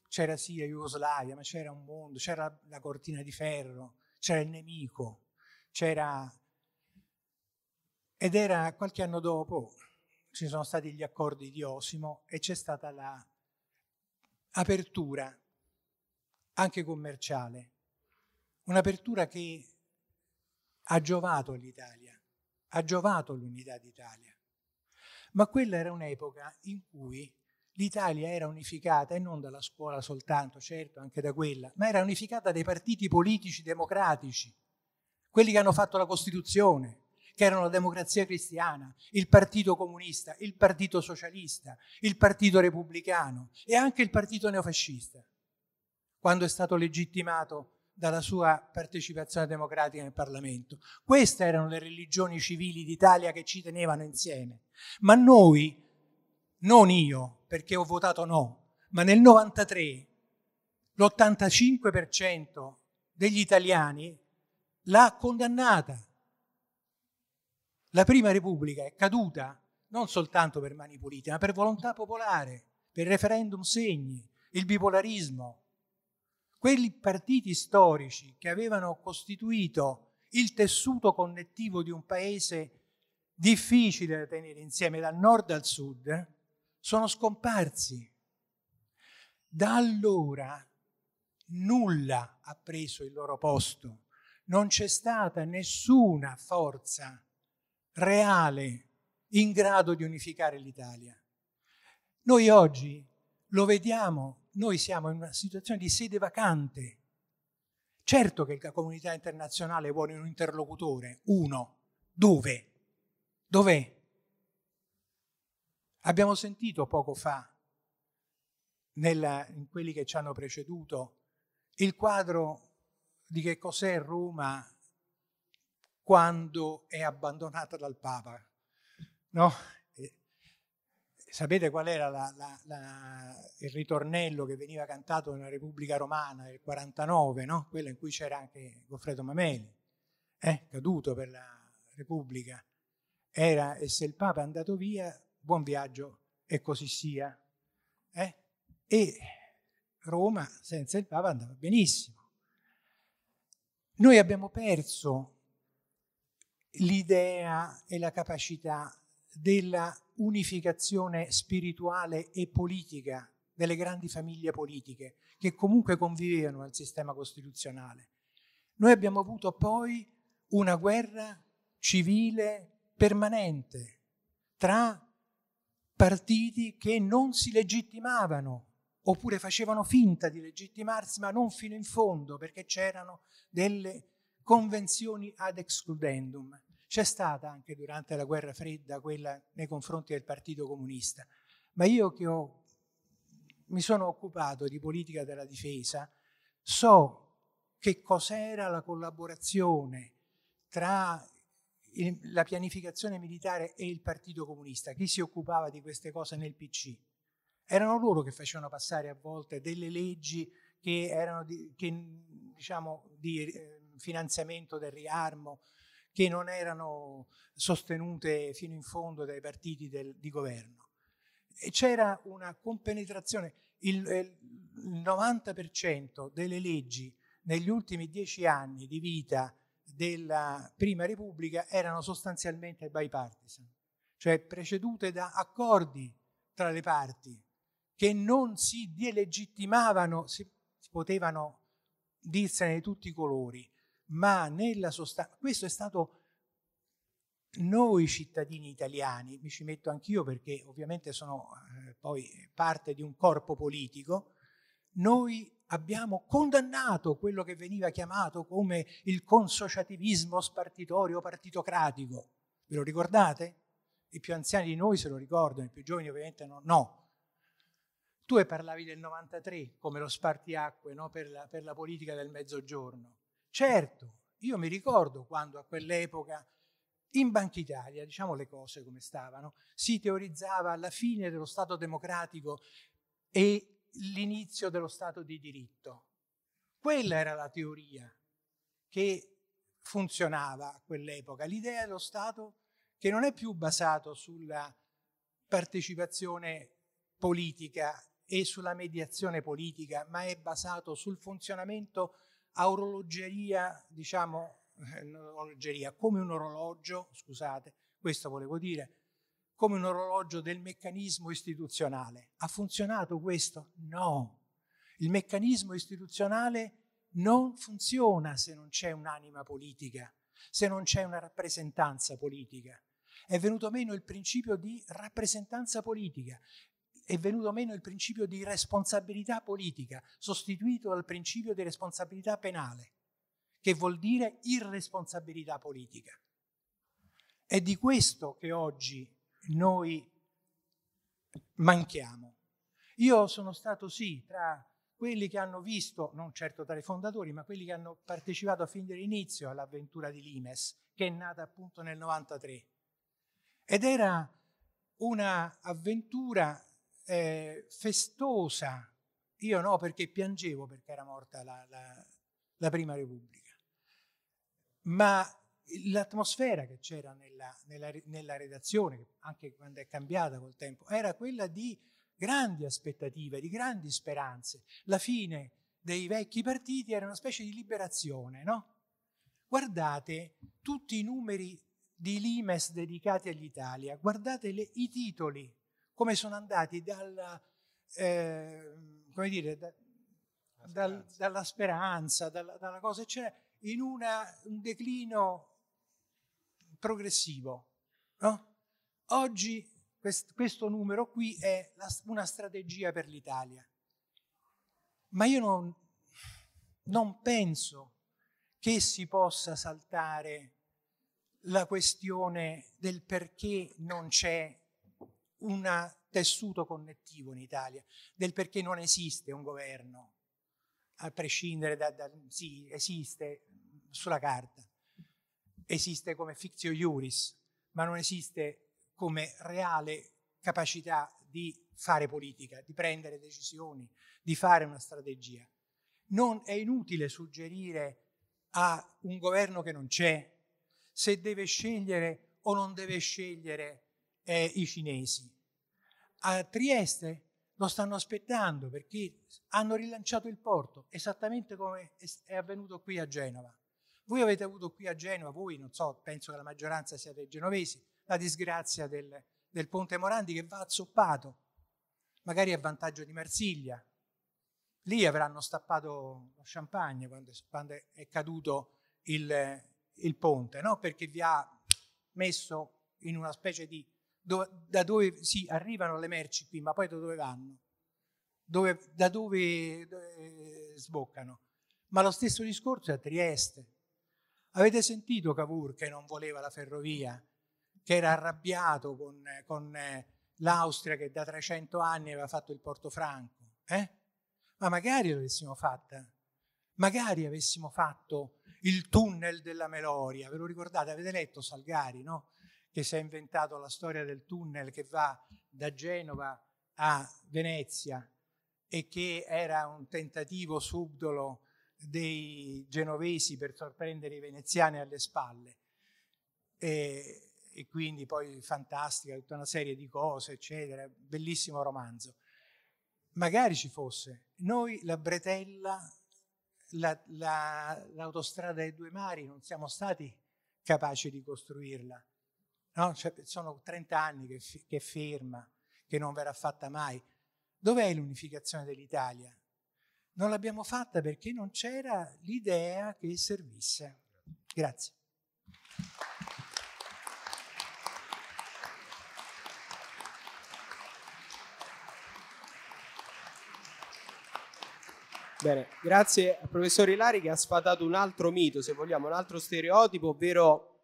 c'era sì la Jugoslavia, ma c'era un mondo, c'era la cortina di ferro, c'era il nemico. c'era ed era qualche anno dopo, ci sono stati gli accordi di Osimo e c'è stata l'apertura anche commerciale, un'apertura che ha giovato all'Italia, ha giovato all'unità d'Italia. Ma quella era un'epoca in cui l'Italia era unificata e non dalla scuola soltanto, certo, anche da quella, ma era unificata dai partiti politici democratici, quelli che hanno fatto la Costituzione, che erano la democrazia cristiana, il partito comunista, il partito socialista, il partito repubblicano e anche il partito neofascista, quando è stato legittimato dalla sua partecipazione democratica nel Parlamento. Queste erano le religioni civili d'Italia che ci tenevano insieme. Ma noi, non io, perché ho votato no, ma nel 93 l'85% degli italiani l'ha condannata la prima Repubblica è caduta non soltanto per mani pulite, ma per volontà popolare, per referendum segni, il bipolarismo. Quelli partiti storici che avevano costituito il tessuto connettivo di un paese difficile da tenere insieme dal nord al sud, sono scomparsi. Da allora nulla ha preso il loro posto, non c'è stata nessuna forza reale in grado di unificare l'Italia. Noi oggi lo vediamo, noi siamo in una situazione di sede vacante. Certo che la comunità internazionale vuole un interlocutore, uno. Dove? Dov'è? Abbiamo sentito poco fa, nella, in quelli che ci hanno preceduto, il quadro di che cos'è Roma quando è abbandonata dal Papa. No? sapete qual era la, la, la, il ritornello che veniva cantato nella Repubblica Romana nel 49, no? quello in cui c'era anche Goffredo Mameli, eh? caduto per la Repubblica. Era e se il Papa è andato via, buon viaggio e così sia. Eh? E Roma senza il Papa andava benissimo. Noi abbiamo perso l'idea e la capacità della unificazione spirituale e politica delle grandi famiglie politiche che comunque convivevano al sistema costituzionale. Noi abbiamo avuto poi una guerra civile permanente tra partiti che non si legittimavano oppure facevano finta di legittimarsi ma non fino in fondo perché c'erano delle convenzioni ad excludendum. C'è stata anche durante la guerra fredda quella nei confronti del Partito Comunista, ma io che ho, mi sono occupato di politica della difesa so che cos'era la collaborazione tra la pianificazione militare e il Partito Comunista, chi si occupava di queste cose nel PC. Erano loro che facevano passare a volte delle leggi che erano di, che, diciamo, di eh, finanziamento del riarmo, che non erano sostenute fino in fondo dai partiti del, di governo. E c'era una compenetrazione, il, il 90% delle leggi negli ultimi dieci anni di vita della Prima Repubblica erano sostanzialmente bipartisan, cioè precedute da accordi tra le parti che non si delegittimavano, si potevano dirsene di tutti i colori, ma nella sostanza, questo è stato noi cittadini italiani, mi ci metto anch'io perché ovviamente sono eh, poi parte di un corpo politico, noi abbiamo condannato quello che veniva chiamato come il consociativismo spartitorio partitocratico. Ve lo ricordate? I più anziani di noi se lo ricordano, i più giovani ovviamente no. no. Tu parlavi del 93 come lo spartiacque no? per, la, per la politica del mezzogiorno. Certo, io mi ricordo quando a quell'epoca in Banca Italia, diciamo le cose come stavano, si teorizzava la fine dello Stato democratico e l'inizio dello Stato di diritto. Quella era la teoria che funzionava a quell'epoca, l'idea dello Stato che non è più basato sulla partecipazione politica e sulla mediazione politica, ma è basato sul funzionamento a orologeria, diciamo, orologeria, come un orologio, scusate, questo volevo dire, come un orologio del meccanismo istituzionale. Ha funzionato questo? No. Il meccanismo istituzionale non funziona se non c'è un'anima politica, se non c'è una rappresentanza politica. È venuto meno il principio di rappresentanza politica, è venuto meno il principio di responsabilità politica, sostituito dal principio di responsabilità penale, che vuol dire irresponsabilità politica. È di questo che oggi noi manchiamo. Io sono stato sì tra quelli che hanno visto, non certo tra i fondatori, ma quelli che hanno partecipato a fin dall'inizio all'avventura di Limes, che è nata appunto nel 93. Ed era un'avventura eh, festosa. Io no, perché piangevo perché era morta la, la, la Prima Repubblica. Ma l'atmosfera che c'era nella, nella, nella, redazione, anche quando è cambiata col tempo, era quella di grandi aspettative, di grandi speranze. La fine dei vecchi partiti era una specie di liberazione, no? Guardate tutti i numeri di Limes dedicati all'Italia, guardate le, i titoli, come sono andati dalla, eh, come dire, da, dal, dalla speranza, dalla, dalla cosa, eccetera, in una, un declino progressivo. No? Oggi quest, questo numero qui è la, una strategia per l'Italia. Ma io non, non penso che si possa saltare la questione del perché non c'è un tessuto connettivo in Italia, del perché non esiste un governo, a prescindere da, da sì, esiste sulla carta, esiste come fictio iuris, ma non esiste come reale capacità di fare politica, di prendere decisioni, di fare una strategia. Non è inutile suggerire a un governo che non c'è se deve scegliere o non deve scegliere eh, i cinesi. A Trieste lo stanno aspettando perché hanno rilanciato il porto, esattamente come è avvenuto qui a Genova. Voi avete avuto qui a Genova, voi non so, penso che la maggioranza siate genovesi, la disgrazia del, del Ponte Morandi che va azzoppato, magari a vantaggio di Marsiglia. Lì avranno stappato lo champagne quando, quando è caduto il, il ponte, no? perché vi ha messo in una specie di... Dove, da dove sì, arrivano le merci qui, ma poi da dove vanno? Dove, da dove, dove sboccano? Ma lo stesso discorso è a Trieste. Avete sentito Cavour che non voleva la ferrovia, che era arrabbiato con, con eh, l'Austria che da 300 anni aveva fatto il Porto Franco? Eh? Ma magari l'avessimo fatta, magari avessimo fatto il tunnel della Meloria, ve lo ricordate? Avete letto Salgari, no? Che si è inventato la storia del tunnel che va da Genova a Venezia e che era un tentativo subdolo dei genovesi per sorprendere i veneziani alle spalle. E, e quindi poi fantastica, tutta una serie di cose, eccetera, bellissimo romanzo. Magari ci fosse. Noi la bretella, la, la, l'autostrada dei due mari, non siamo stati capaci di costruirla. No? Cioè, sono 30 anni che, che è ferma, che non verrà fatta mai. Dov'è l'unificazione dell'Italia? Non l'abbiamo fatta perché non c'era l'idea che servisse. Grazie. Bene, grazie al professor Ilari che ha sfatato un altro mito, se vogliamo, un altro stereotipo, ovvero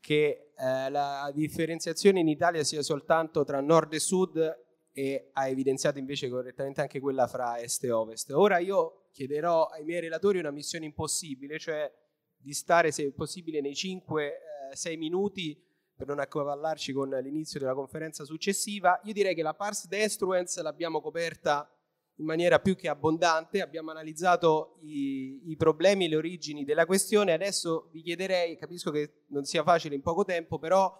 che eh, la differenziazione in Italia sia soltanto tra nord e sud e ha evidenziato invece correttamente anche quella fra est e ovest. Ora io chiederò ai miei relatori una missione impossibile, cioè di stare se possibile nei 5-6 eh, minuti per non accavallarci con l'inizio della conferenza successiva. Io direi che la pars destruens l'abbiamo coperta in maniera più che abbondante, abbiamo analizzato i, i problemi e le origini della questione, adesso vi chiederei, capisco che non sia facile in poco tempo, però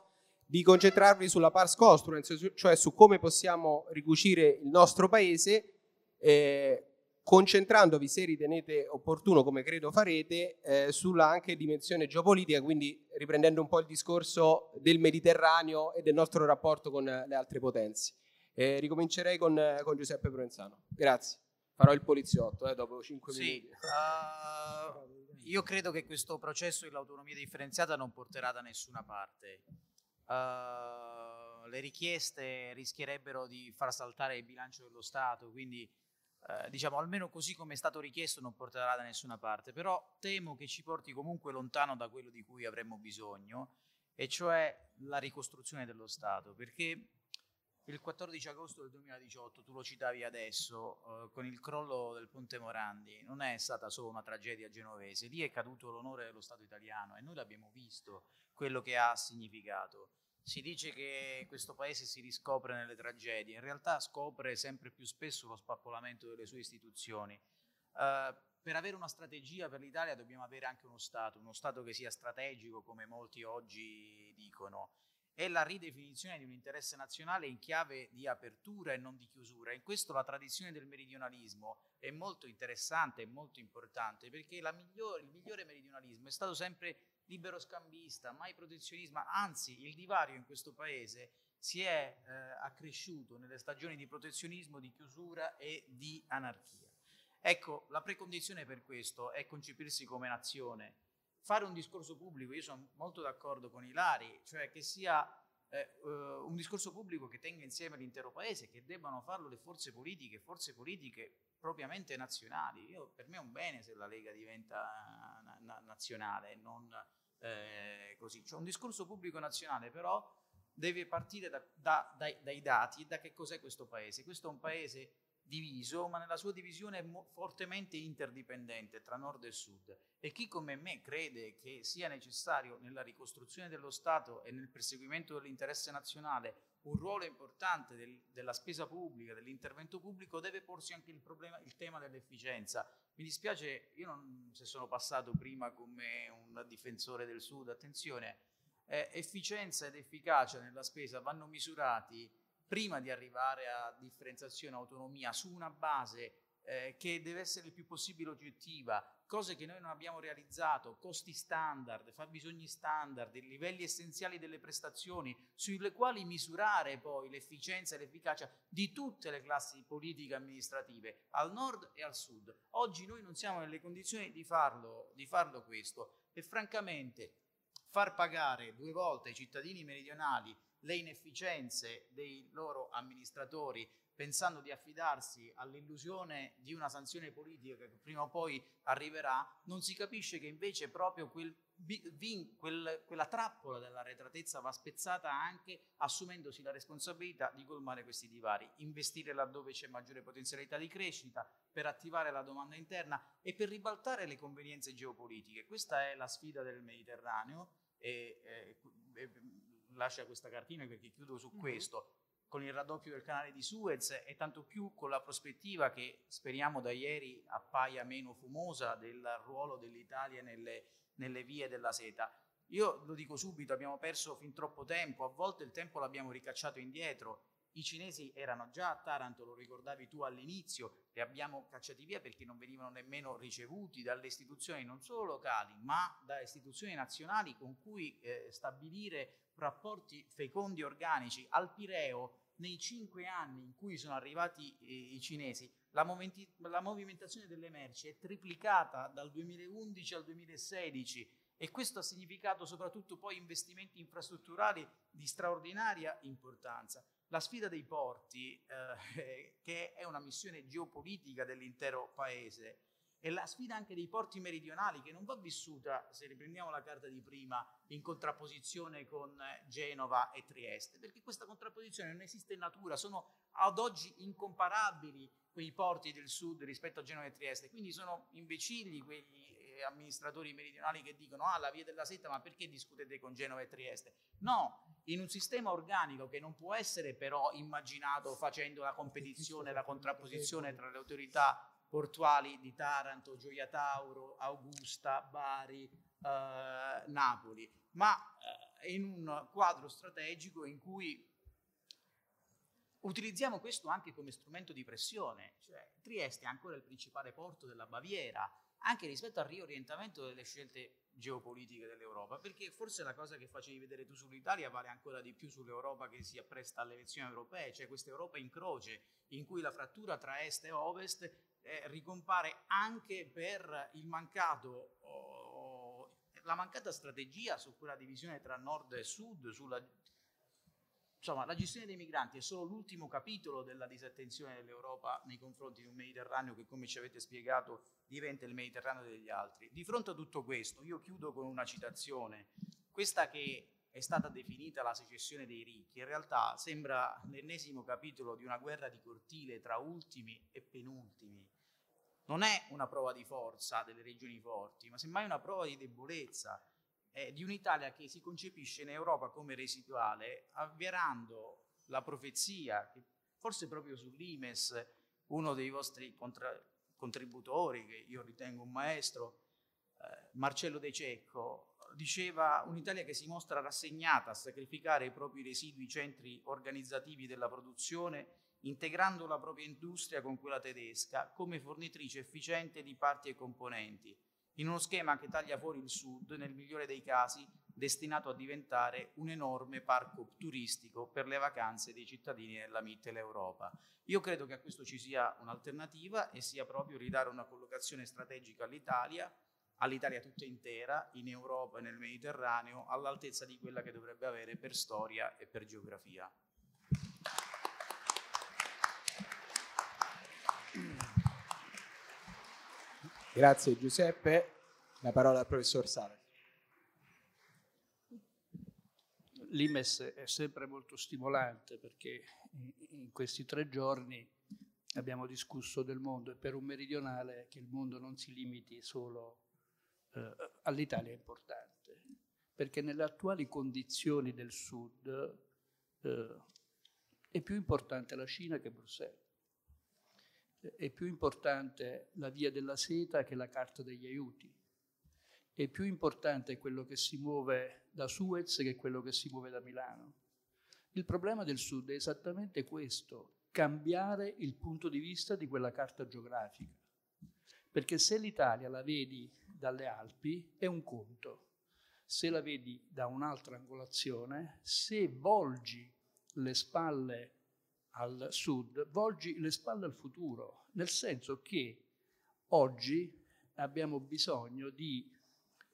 di concentrarvi sulla pars construens, cioè su come possiamo ricucire il nostro paese, eh, concentrandovi, se ritenete opportuno, come credo farete, eh, sulla anche dimensione geopolitica, quindi riprendendo un po' il discorso del Mediterraneo e del nostro rapporto con le altre potenze. Eh, ricomincerei con, con, Giuseppe Provenzano. Grazie. Farò il poliziotto eh, dopo 5 sì, minuti. Uh, io credo che questo processo dell'autonomia differenziata non porterà da nessuna parte. Uh, le richieste rischierebbero di far saltare il bilancio dello Stato, quindi eh, diciamo almeno così come è stato richiesto non porterà da nessuna parte, però temo che ci porti comunque lontano da quello di cui avremmo bisogno, e cioè la ricostruzione dello Stato, perché il 14 agosto del 2018, tu lo citavi adesso, eh, con il crollo del Ponte Morandi, non è stata solo una tragedia genovese, lì è caduto l'onore dello Stato italiano e noi l'abbiamo visto quello che ha significato si dice che questo paese si riscopre nelle tragedie, in realtà scopre sempre più spesso lo spappolamento delle sue istituzioni. Uh, per avere una strategia per l'Italia dobbiamo avere anche uno Stato, uno Stato che sia strategico come molti oggi dicono. È la ridefinizione di un interesse nazionale in chiave di apertura e non di chiusura. In questo la tradizione del meridionalismo è molto interessante e molto importante perché migliore, il migliore meridionalismo è stato sempre libero scambista, mai protezionismo, anzi il divario in questo paese si è eh, accresciuto nelle stagioni di protezionismo, di chiusura e di anarchia. Ecco, la precondizione per questo è concepirsi come nazione, fare un discorso pubblico, io sono molto d'accordo con Ilari, cioè che sia eh, uh, un discorso pubblico che tenga insieme l'intero paese, che debbano farlo le forze politiche, forze politiche propriamente nazionali. Io, per me è un bene se la Lega diventa na- na- nazionale, non eh, così. Cioè un discorso pubblico nazionale però deve partire da, da, dai, dai, dati e da che cos'è questo paese. Questo è un paese diviso, ma nella sua divisione è fortemente interdipendente tra nord e sud. E chi come me crede che sia necessario nella ricostruzione dello Stato e nel perseguimento dell'interesse nazionale un ruolo importante del, della spesa pubblica, dell'intervento pubblico, deve porsi anche il, problema, il tema dell'efficienza. Mi dispiace, io non, se sono passato prima come un difensore del Sud, attenzione, eh, efficienza ed efficacia nella spesa vanno misurati prima di arrivare a differenziazione e autonomia su una base eh, che deve essere il più possibile oggettiva, cose che noi non abbiamo realizzato, costi standard, fabbisogni standard, livelli essenziali delle prestazioni, sulle quali misurare poi l'efficienza e l'efficacia di tutte le classi politiche amministrative, al nord e al sud. Oggi noi non siamo nelle condizioni di farlo, di farlo questo e francamente far pagare due volte ai cittadini meridionali le inefficienze dei loro amministratori pensando di affidarsi all'illusione di una sanzione politica che prima o poi arriverà, non si capisce che invece proprio quel, quel, quella trappola della retratezza va spezzata anche assumendosi la responsabilità di colmare questi divari, investire laddove c'è maggiore potenzialità di crescita, per attivare la domanda interna e per ribaltare le convenienze geopolitiche. Questa è la sfida del Mediterraneo e, e, e lascia questa cartina perché chiudo su mm-hmm. questo con il raddoppio del canale di Suez e tanto più con la prospettiva che speriamo da ieri appaia meno fumosa del ruolo dell'Italia nelle, nelle vie della seta. Io lo dico subito, abbiamo perso fin troppo tempo, a volte il tempo l'abbiamo ricacciato indietro. I cinesi erano già a Taranto, lo ricordavi tu all'inizio, li abbiamo cacciati via perché non venivano nemmeno ricevuti dalle istituzioni non solo locali, ma da istituzioni nazionali con cui eh, stabilire rapporti fecondi organici. Al Pireo nei cinque anni in cui sono arrivati eh, i cinesi, la, momenti, la, movimentazione delle merci è triplicata dal 2011 al 2016 e questo ha significato soprattutto poi investimenti infrastrutturali di straordinaria importanza. La sfida dei porti, eh, *laughs* che è una missione geopolitica dell'intero paese, è la sfida anche dei porti meridionali che non va vissuta, se riprendiamo la carta di prima, in contrapposizione con eh, Genova e Trieste, perché questa contrapposizione non esiste in natura, sono ad oggi incomparabili quei porti del sud rispetto a Genova e Trieste, quindi sono imbecilli quegli amministratori meridionali che dicono ah la via della seta ma perché discutete con Genova e Trieste? No, in un sistema organico che non può essere però immaginato facendo la competizione, la contrapposizione tra le autorità portuali di Taranto, Gioia Tauro, Augusta, Bari, eh, Napoli, ma eh, in un quadro strategico in cui utilizziamo questo anche come strumento di pressione. Cioè, Trieste è ancora il principale porto della Baviera, anche rispetto al riorientamento delle scelte geopolitiche dell'Europa, perché forse la cosa che facevi vedere tu sull'Italia vale ancora di più sull'Europa che si appresta alle elezioni europee, cioè questa Europa in croce, in cui la frattura tra est e ovest eh, ricompare anche per mancato, oh, la mancata strategia su quella divisione tra nord e sud, sulla Insomma, la gestione dei migranti è solo l'ultimo capitolo della disattenzione dell'Europa nei confronti di un Mediterraneo che, come ci avete spiegato, diventa il Mediterraneo degli altri. Di fronte a tutto questo, io chiudo con una citazione. Questa che è stata definita la secessione dei ricchi, in realtà sembra l'ennesimo capitolo di una guerra di cortile tra ultimi e penultimi. Non è una prova di forza delle regioni forti, ma semmai una prova di debolezza eh, di un'Italia che si concepisce in Europa come residuale, avverando la profezia, che forse proprio sull'Imes, uno dei vostri contra- contributori, che io ritengo un maestro, eh, Marcello De Cecco, diceva un'Italia che si mostra rassegnata a sacrificare i propri residui centri organizzativi della produzione, integrando la propria industria con quella tedesca come fornitrice efficiente di parti e componenti in uno schema che taglia fuori il sud, nel migliore dei casi destinato a diventare un enorme parco turistico per le vacanze dei cittadini della Mitteleuropa. Io credo che a questo ci sia un'alternativa e sia proprio ridare una collocazione strategica all'Italia, all'Italia tutta intera, in Europa e nel Mediterraneo, all'altezza di quella che dovrebbe avere per storia e per geografia. Grazie Giuseppe. La parola al professor Sara. L'IMES è sempre molto stimolante perché in questi tre giorni abbiamo discusso del mondo e per un meridionale che il mondo non si limiti solo eh, all'Italia è importante, perché nelle attuali condizioni del Sud eh, è più importante la Cina che Bruxelles è più importante la via della seta che la carta degli aiuti. È più importante quello che si muove da Suez che quello che si muove da Milano. Il problema del Sud è esattamente questo, cambiare il punto di vista di quella carta geografica. Perché se l'Italia la vedi dalle Alpi è un conto, se la vedi da un'altra angolazione, se volgi le spalle al sud, volgi le spalle al futuro, nel senso che oggi abbiamo bisogno di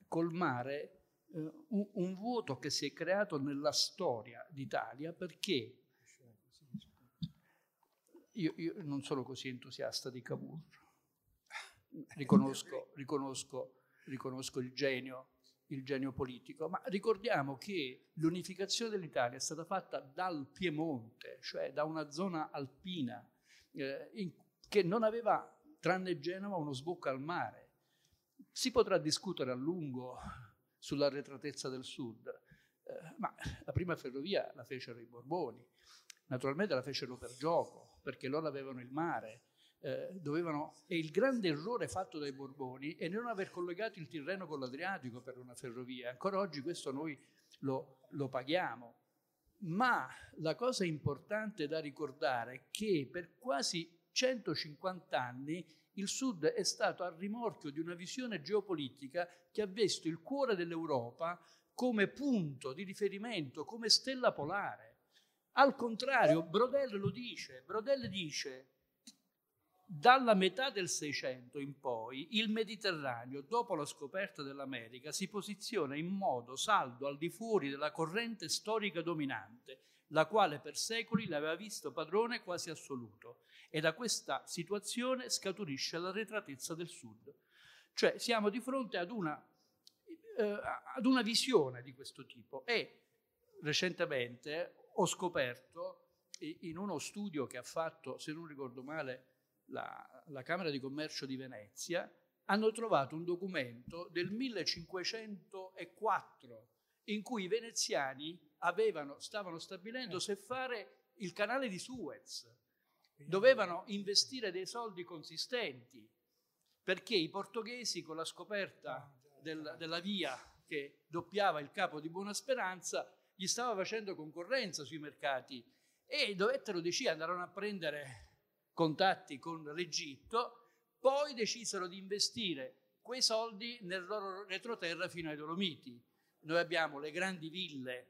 colmare eh, un, un, vuoto che si è creato nella storia d'Italia perché io, io non sono così entusiasta di Cavour, *laughs* riconosco, riconosco, riconosco il genio il genio politico, ma ricordiamo che l'unificazione dell'Italia è stata fatta dal Piemonte, cioè da una zona alpina eh, in, che non aveva, tranne Genova, uno sbocco al mare. Si potrà discutere a lungo sull'arretratezza del sud, eh, ma la prima ferrovia la fecero i Borboni, naturalmente la fecero per gioco, perché loro avevano il mare, eh, dovevano, e il grande errore fatto dai Borboni è non aver collegato il Tirreno con l'Adriatico per una ferrovia. Ancora oggi questo noi lo, lo paghiamo. Ma la cosa importante da ricordare è che per quasi 150 anni il Sud è stato a rimorchio di una visione geopolitica che ha visto il cuore dell'Europa come punto di riferimento, come stella polare. Al contrario, Brodel lo dice, Brodel dice dalla metà del Seicento in poi il Mediterraneo, dopo la scoperta dell'America, si posiziona in modo saldo al di fuori della corrente storica dominante, la quale per secoli l'aveva visto padrone quasi assoluto. E da questa situazione scaturisce la retratezza del Sud. Cioè siamo di fronte ad una, eh, ad una visione di questo tipo. E recentemente ho scoperto in uno studio che ha fatto, se non ricordo male, la, la Camera di Commercio di Venezia, hanno trovato un documento del 1504 in cui i veneziani avevano, stavano stabilendo se fare il canale di Suez. Dovevano investire dei soldi consistenti perché i portoghesi con la scoperta del, della via che doppiava il capo di Buona Speranza gli stava facendo concorrenza sui mercati e dovettero decidere, andarono a prendere contatti con l'Egitto, poi decisero di investire quei soldi nel loro retroterra fino ai Dolomiti. Noi abbiamo le grandi ville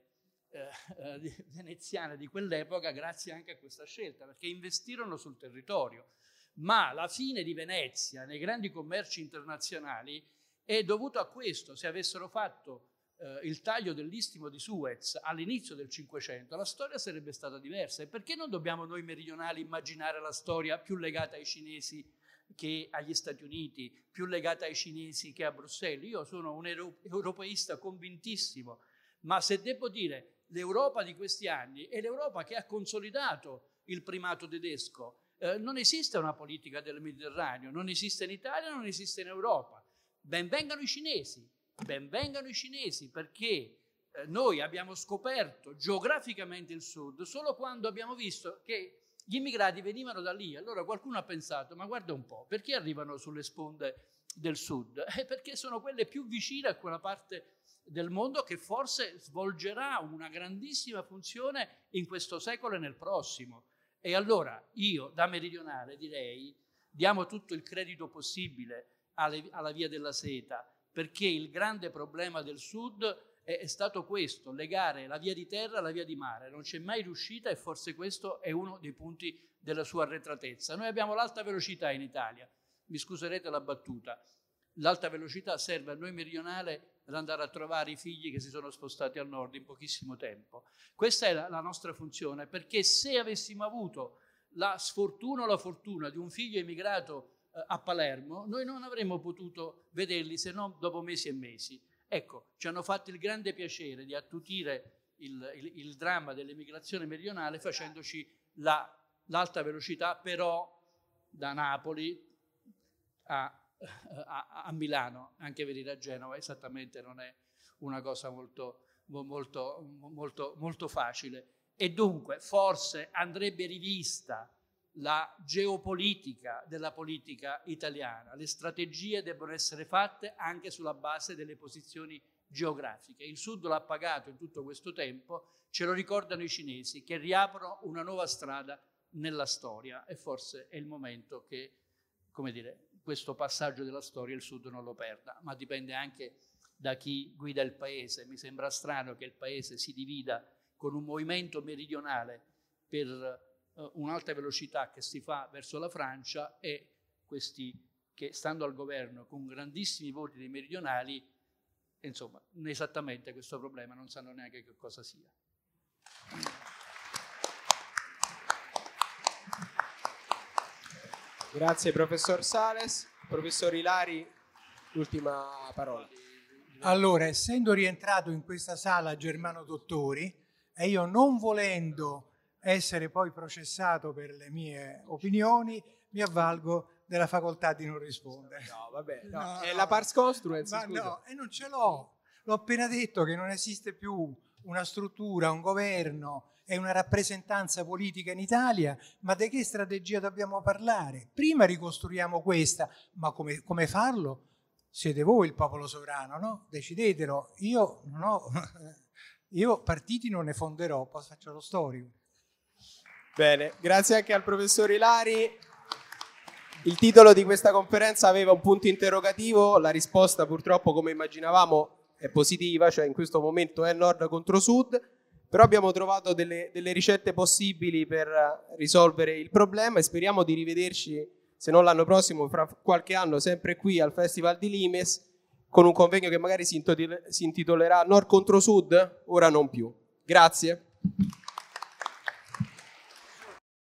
eh, eh *laughs* veneziane di quell'epoca grazie anche a questa scelta, perché investirono sul territorio. Ma la fine di Venezia nei grandi commerci internazionali è dovuto a questo. Se avessero fatto eh, il taglio dell'istimo di Suez all'inizio del Cinquecento, la storia sarebbe stata diversa. E perché non dobbiamo noi meridionali immaginare la storia più legata ai cinesi che agli Stati Uniti, più legata ai cinesi che a Bruxelles? Io sono un europeista convintissimo, ma se devo dire l'Europa di questi anni è l'Europa che ha consolidato il primato tedesco. Eh, non esiste una politica del Mediterraneo, non esiste in Italia, non esiste in Europa. Benvengano i cinesi, benvengano i cinesi perché eh, noi abbiamo scoperto geograficamente il sud solo quando abbiamo visto che gli immigrati venivano da lì. Allora qualcuno ha pensato, ma guarda un po', perché arrivano sulle sponde del sud? *laughs* Eh, perché sono quelle più vicine a quella parte del mondo che forse svolgerà una grandissima funzione in questo secolo e nel prossimo. E allora io da meridionale direi diamo tutto il credito possibile alle, alla via della seta, perché il grande problema del sud è, è stato questo, legare la via di terra alla via di mare. Non c'è mai riuscita e forse questo è uno dei punti della sua arretratezza. Noi abbiamo l'alta velocità in Italia, mi scuserete la battuta, l'alta velocità serve a noi meridionali ad andare a trovare i figli che si sono spostati al nord in pochissimo tempo. Questa è la, la nostra funzione, perché se avessimo avuto la sfortuna o la fortuna di un figlio emigrato a Palermo, noi non avremmo potuto vederli se non dopo mesi e mesi. Ecco, ci hanno fatto il grande piacere di attutire il, il, il dramma dell'emigrazione meridionale facendoci la, l'alta velocità, però da Napoli a a, a, Milano, anche venire a Genova esattamente non è una cosa molto, molto, molto, molto facile. E dunque forse andrebbe rivista la geopolitica della politica italiana. Le strategie debbono essere fatte anche sulla base delle posizioni geografiche. Il Sud l'ha pagato in tutto questo tempo, ce lo ricordano i cinesi, che riaprono una nuova strada nella storia e forse è il momento che, come dire, questo passaggio della storia il Sud non lo perda, ma dipende anche da chi guida il paese. Mi sembra strano che il paese si divida con un movimento meridionale per uh, un'alta velocità che si fa verso la Francia e questi che stando al governo con grandissimi voti dei meridionali, insomma, esattamente questo problema non sanno neanche che cosa sia. Grazie professor Sales. Professor Ilari, l'ultima parola. Allora, essendo rientrato in questa sala Germano Dottori e io non volendo essere poi processato per le mie opinioni, mi avvalgo della facoltà di non rispondere. No, vabbè, no, no, è la pars construens, Ma no, e non ce l'ho. L'ho appena detto che non esiste più una struttura, un governo e una rappresentanza politica in Italia, ma di che strategia dobbiamo parlare? Prima ricostruiamo questa, ma come, come farlo? Siete voi il popolo sovrano, no? Decidetelo. Io non ho, *laughs* io partiti non ne fonderò, poi faccio lo storico. Bene, grazie anche al professor Ilari. Il titolo di questa conferenza aveva un punto interrogativo, la risposta purtroppo come immaginavamo è positiva, cioè in questo momento è nord contro sud, però abbiamo trovato delle, delle ricette possibili per risolvere il problema e speriamo di rivederci, se non l'anno prossimo, fra qualche anno, sempre qui al Festival di Limes, con un convegno che magari si intitolerà Nord contro Sud, ora non più. Grazie.